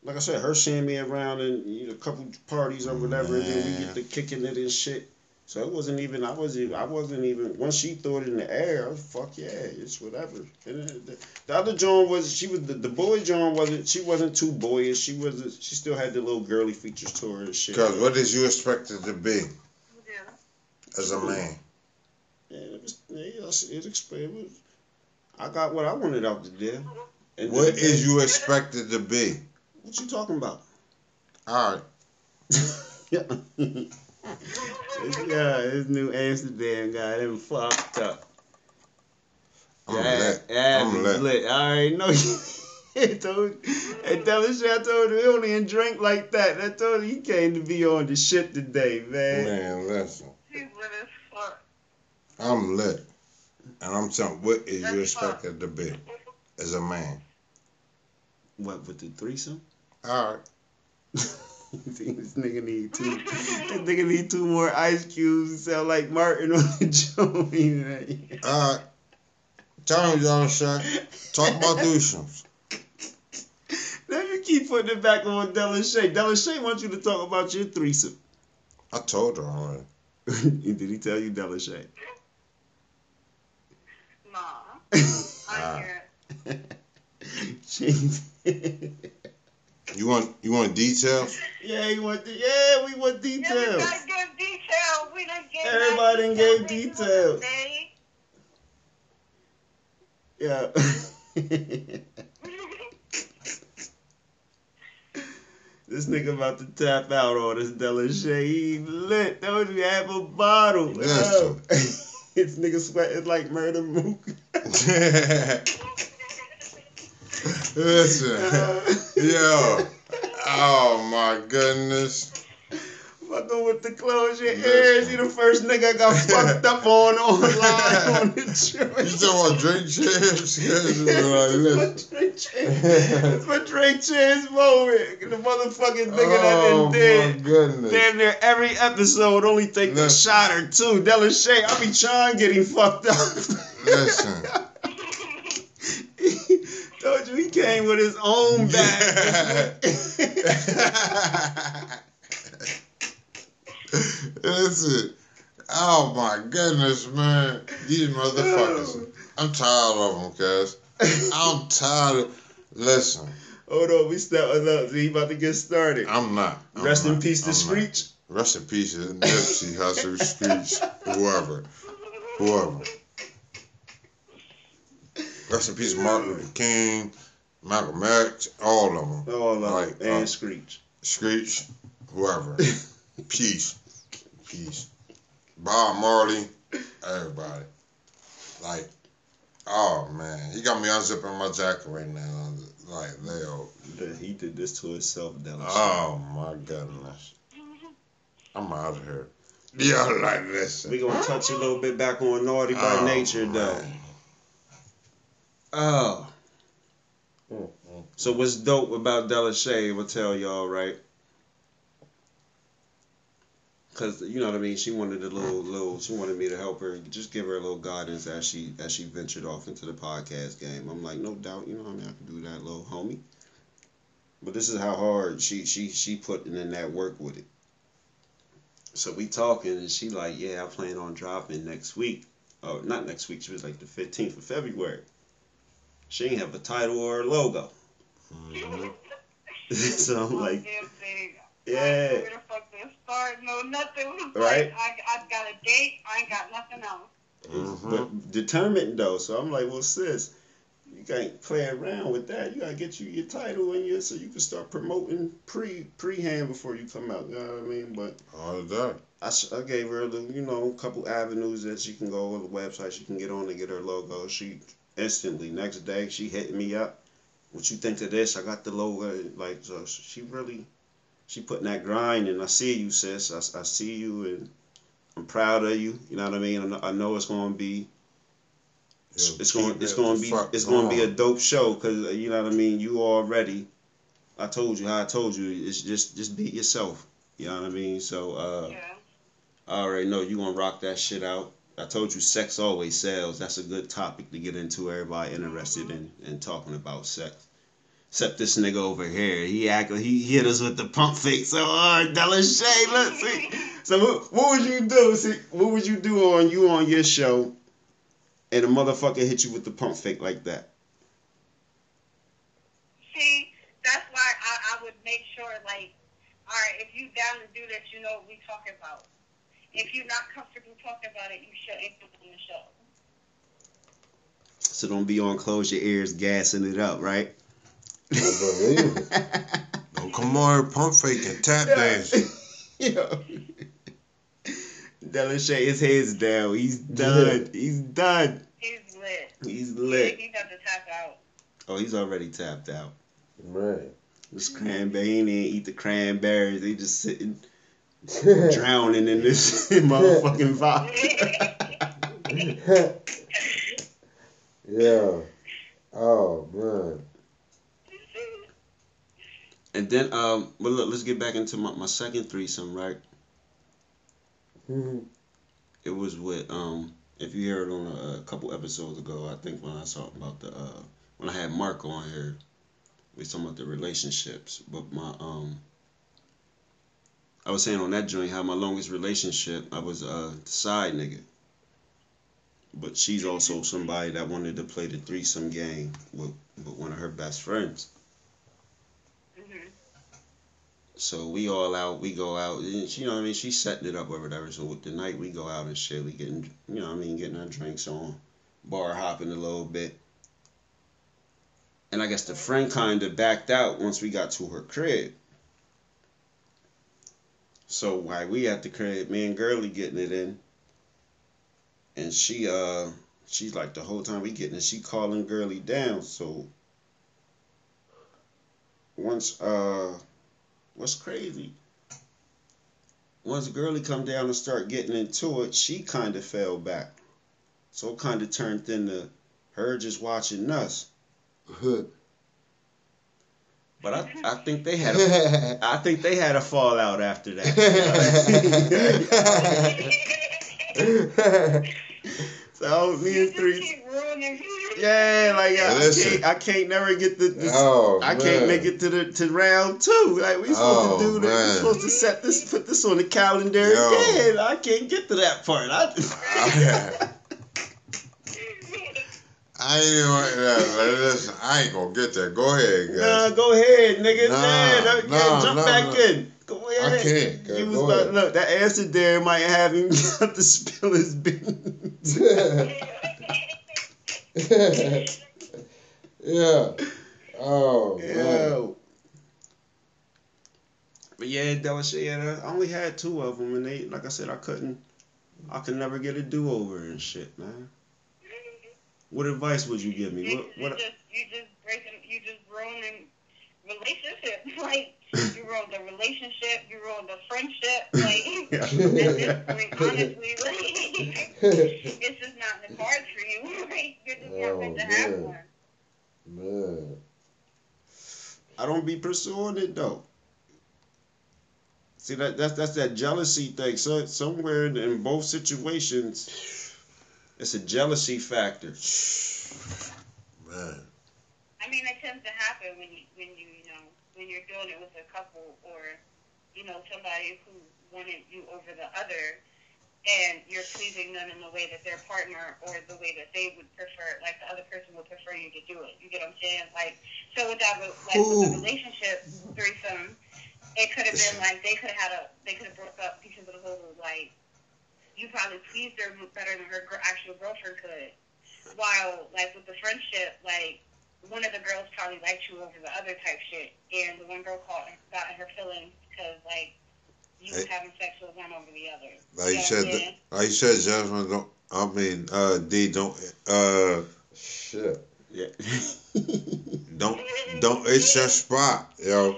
like I said, her seeing me around and you know, a couple parties or whatever, and then we get to kicking it and shit. So it wasn't even. I wasn't. I wasn't even. Once she threw it in the air, I was fuck yeah, it's whatever. And the, the other John was. She was the, the boy John wasn't. She wasn't too boyish. She was. She still had the little girly features to her and shit. Because what did you expect it to be. As a man? Yeah. Yeah, it, exp- it was. I got what I wanted out the deal. And What then- is you expected to be? What you talking about? All right. yeah, (laughs) yeah, this New Amsterdam guy, them fucked up. I'm yeah, lit. I'm lit. I already know (laughs) you. I told, hey, Delisha, I told you, he don't drink like that. I told you, he came to be on the shit today, man. Man, listen. She's lit as fuck. I'm lit. And I'm telling what is you That's fine. expected to be as a man? What, with the threesome? All right. You (laughs) think this nigga need two. this nigga need two more ice cubes and sound like Martin on the (laughs) joint. man. All right. Tell me, y'all, sir. Talk about threesomes. Let me keep putting it back on Delashay. Delashay wants you to talk about your threesome. I told her already. (laughs) Did he tell you Delashay? Nah. (laughs) I'm here. (laughs) Jeez. You want you want details? yeah, he want. The, yeah, we want Yeah, we details. gotta give detail. We done gave Everybody done nice gave details. details. Yeah. This nigga about to tap out on us, Delashay. He lit. Don't you have a bottle? Listen. (laughs) this nigga sweating like Murda Mook. (laughs) Listen. (laughs) Yo. Oh my goodness. Fucking with the close your ears. You the first nigga I got fucked up on online (laughs) on the joint. You talking about drink champs? like, (laughs) listen. Drink Champs. It's my Drink Champs moment. The motherfucking nigga that oh done my did. goodness. Damn near every episode only take a shot or two. Delashay, I be trying getting fucked up. Listen. (laughs) Told you he came with his own bag. Listen. Oh my goodness, man. These motherfuckers. (laughs) I'm tired of them, cuz. I'm tired of. Listen, Hold on, we stepping up. He about to get started. I'm not. I'm Rest in peace to I'm not. Screech. Rest in peace to Nipsey, Hussle, Screech, whoever. Whoever. Rest in peace, Martin Luther King, Malcolm X, all of them. All of Like. And uh, Screech. Screech, whoever. (laughs) Peace. Peace. Bob Marley, everybody. Like, oh man, he got me unzipping my jacket right now. Like, Leo. He did this to himself, Dallas. Oh my goodness. I'm out of here. Yeah, like this. We gonna touch a little bit back on naughty by Oh, nature though. Oh. Mm-hmm. So what's dope about Della Shay, will tell y'all, right? Cause you know what I mean. She wanted a little, little. She wanted me to help her, just give her a little guidance as she as she ventured off into the podcast game. I'm like, no doubt, you know, what I mean, I can do that, little homie. But this is how hard she she she putting in that work with it. So we talking, and she like, yeah, I plan on dropping next week. Oh, not next week. She was like the 15th of February. She ain't have a title or a logo. Mhm. (laughs) so I'm like, Damn thing. I yeah. Don't know where the fuck to start. No, nothing. Right. Like, I, I got a date. I ain't got nothing else. Mhm. But determined though, so I'm like, well, sis, you can't play around with that. You gotta get you your title and your so you can start promoting pre pre hand before you come out. You know what I mean? But All of that. I, s- I gave her a little, you know, a couple avenues that she can go on the website. She can get on and get her logo. She instantly next day she hit me up. What you think of this? I got the logo. Like so, she really, she putting that grind, and I see you, sis. I, I see you, and I'm proud of you. You know what I mean? I know, I know it's gonna be. It's, it's going it's going to be. It's going to be a dope show because you know what I mean. You already. I told you how I told you. It's just just be yourself. You know what I mean. So. uh Yeah. I already know you gonna rock that shit out. I told you sex always sells. That's a good topic to get into. Everybody interested in, in talking about sex. Except this nigga over here. He act like he hit us with the pump fake so hard. Della Shay, look, see. So what, what would you do? See, what would you do on you on your show and a motherfucker hit you with the pump fake like that? See, that's why I, I would make sure, like, all right, if you down to do this, you know what we talking about. If you're not comfortable talking about it, you shouldn't put on the show. So don't be on close your ears gassing it up, right? I Don't (laughs) come on here pump fake and tap dancing. (laughs) Yo. Della Shay, his head's down. He's done. He's done. He's lit. He's Yeah, lit. he got to tap out. Oh, he's already tapped out. Right. This cranberry, he didn't eat the cranberries. They just sitting, (laughs) drowning in this motherfucking vodka. yeah. Oh man. And then, um, but look, let's get back into my, my second threesome, right? It was with, um, if you heard on a, a couple episodes ago, I think when I talked about the, uh, when I had Mark on here, we talking about the relationships. But my, um, I was saying on that joint how my longest relationship, I was uh, the side nigga. But she's also somebody that wanted to play the threesome game with, with one of her best friends. So we all out, we go out, and she, you know what I mean, she's setting it up or whatever. So night we go out and shit, we getting, you know what I mean, getting our drinks on, bar hopping a little bit. And I guess the friend kind of backed out once we got to her crib. So while we at the crib, me and Girly getting it in, and she, uh, she's like the whole time we getting it, she calling Girly down. So once, uh, what's crazy? Once Girly come down and start getting into it, she kind of fell back. So it kind of turned into her just watching us. But I, I think they had a, (laughs) I think they had a fallout after that. (laughs) (laughs) so me and three, keep ruining yeah, like I, I Listen. can't, I can't never get the, the Oh, I man. can't make it to the to round two. Like we supposed Oh, to do this, we supposed to set this, put this on the calendar Yo. again. I can't get to that part. I, (laughs) I ain't even that. Listen, I ain't gonna get there. Go ahead, guys. nah, go ahead, nigga. Nah, Nah, nah, nah, jump nah, back nah. in. Go ahead. I can't. You was Go about, ahead. look, that answer there might have him (laughs) have to spill his beans. (laughs) (laughs) yeah. Oh man. But yeah, Delashay, yeah, I only had two of them, and they, like I said, I couldn't, I could never get a do over and shit, man. What advice would you give me? You, What, what? you just you just breaking you just ruining relationships. (laughs) Like you ruined the relationship, you ruined the friendship. (laughs) Like (laughs) at (laughs) this point, honestly, like it's just not in the cards for you. Like you're just not meant to have Oh, man. one. Man. I don't be pursuing it though. See that that's that's that jealousy thing. So somewhere in, in both situations, it's a jealousy factor. (sighs) Man. I mean, it tends to happen when you when you you know when you're doing it with a couple or you know somebody who wanted you over the other, and you're pleasing them in the way that their partner or the way that they would prefer, like the other person would prefer you to do it. You get what I'm saying? Like so with that like with Ooh. the relationship threesome, it could have been like they could have had a they could have broke up because of the whole like you probably pleased her better than her actual girlfriend could. While like with the friendship, like one of the girls probably liked you over the other type shit, and the one girl caught got in her feelings because like you was Hey. having sex with one over the other. Like you know said, what I'm th- like you said, Jasmine. Don't. I mean, uh, D. Don't. Uh, shit. Yeah. (laughs) Don't. Don't. It's your spot, yo.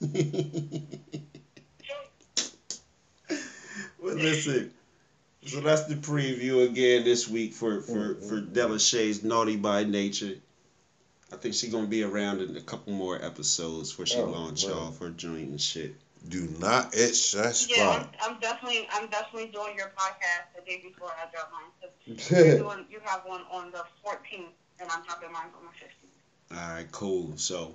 (laughs) well, listen. So that's the preview again this week for for for Della Shay's Naughty by Nature. I think she's gonna be around in a couple more episodes where she Oh, launch man. off her joint and shit. Do not itch that Yeah, spot. I'm, I'm definitely I'm definitely doing your podcast the day before I drop mine. 'cause (laughs) you're doing, you have one on the 14th, and I'm dropping mine on the 15th. All right, cool. So,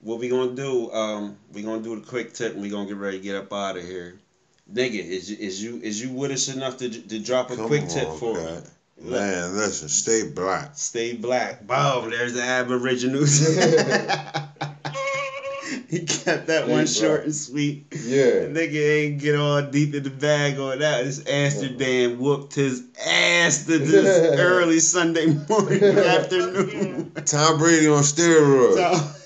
what we gonna do? Um, we gonna do the quick tip, and we gonna get ready to get up out of here. Nigga, is you- is you is you with us enough to to drop a Come quick on, tip for? Cat. Man, listen, stay black. Stay black. Boom. There's the Aboriginals. (laughs) (laughs) he kept that one Stay short and sweet. Yeah. Nigga ain't get all deep in the bag on that. This Amsterdam whooped his ass to this (laughs) early Sunday morning afternoon. Tom Brady on steroids.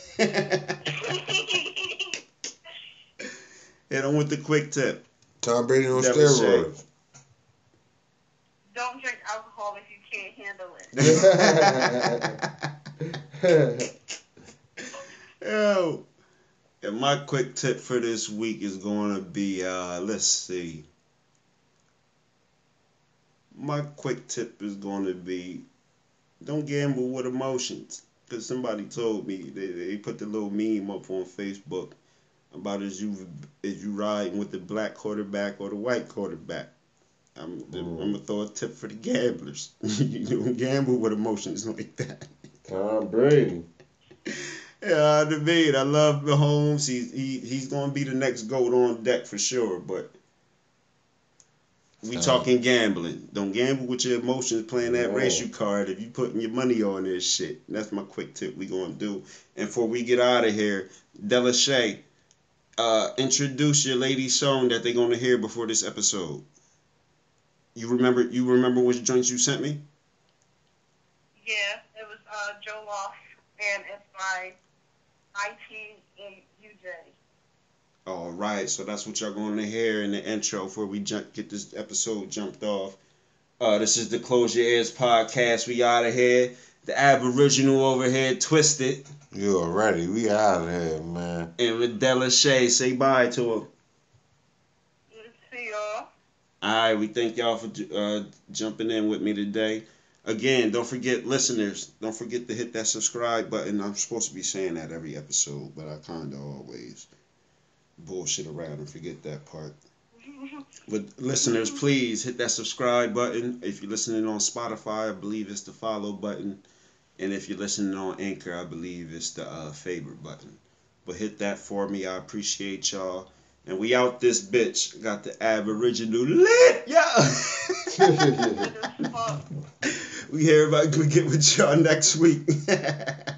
Hit him with the quick tip. Tom Brady on Never steroids. Don't drink alcohol if you can't handle it. (laughs) (laughs) Yo. And my quick tip for this week is going to be uh let's see. My quick tip is going to be don't gamble with emotions. Cause somebody told me they, they put the little meme up on Facebook about is you is you riding with the black quarterback or the white quarterback. I'm Mm. I'm gonna throw a tip for the gamblers. (laughs) you don't gamble with emotions like that. Tom Brady. Yeah, I mean, I love Mahomes. He's he he's gonna be the next goat on deck for sure. But we Uh, talking gambling. Don't gamble with your emotions playing that No. ratio card. If you putting your money on this shit, that's my quick tip. We gonna do. And before we get out of here, Della Shay, uh, introduce your lady song that they're gonna hear before this episode. You remember? You remember which joints you sent me? Yeah, it was uh, Joe Loft, and it's by IT and UJ. All right, so that's what y'all going to hear in the intro before we jump, get this episode jumped off. Uh, this is the Close Your Ears podcast. We out of here. The Aboriginal over here, Twisted, You already. We out of here, man. and with Della Shay. Say bye to him. See y'all. All right, we thank y'all for uh, jumping in with me today. Again, don't forget, listeners, don't forget to hit that subscribe button. I'm supposed to be saying that every episode, but I kind of always bullshit around and forget that part. (laughs) But listeners, please hit that subscribe button. If you're listening on Spotify, I believe it's the follow button. And if you're listening on Anchor, I believe it's the uh, favorite button. But hit that for me. I appreciate y'all. And we out this bitch. Got the Aboriginal lit, yeah. (laughs) (laughs) We here about we get with y'all next week. (laughs)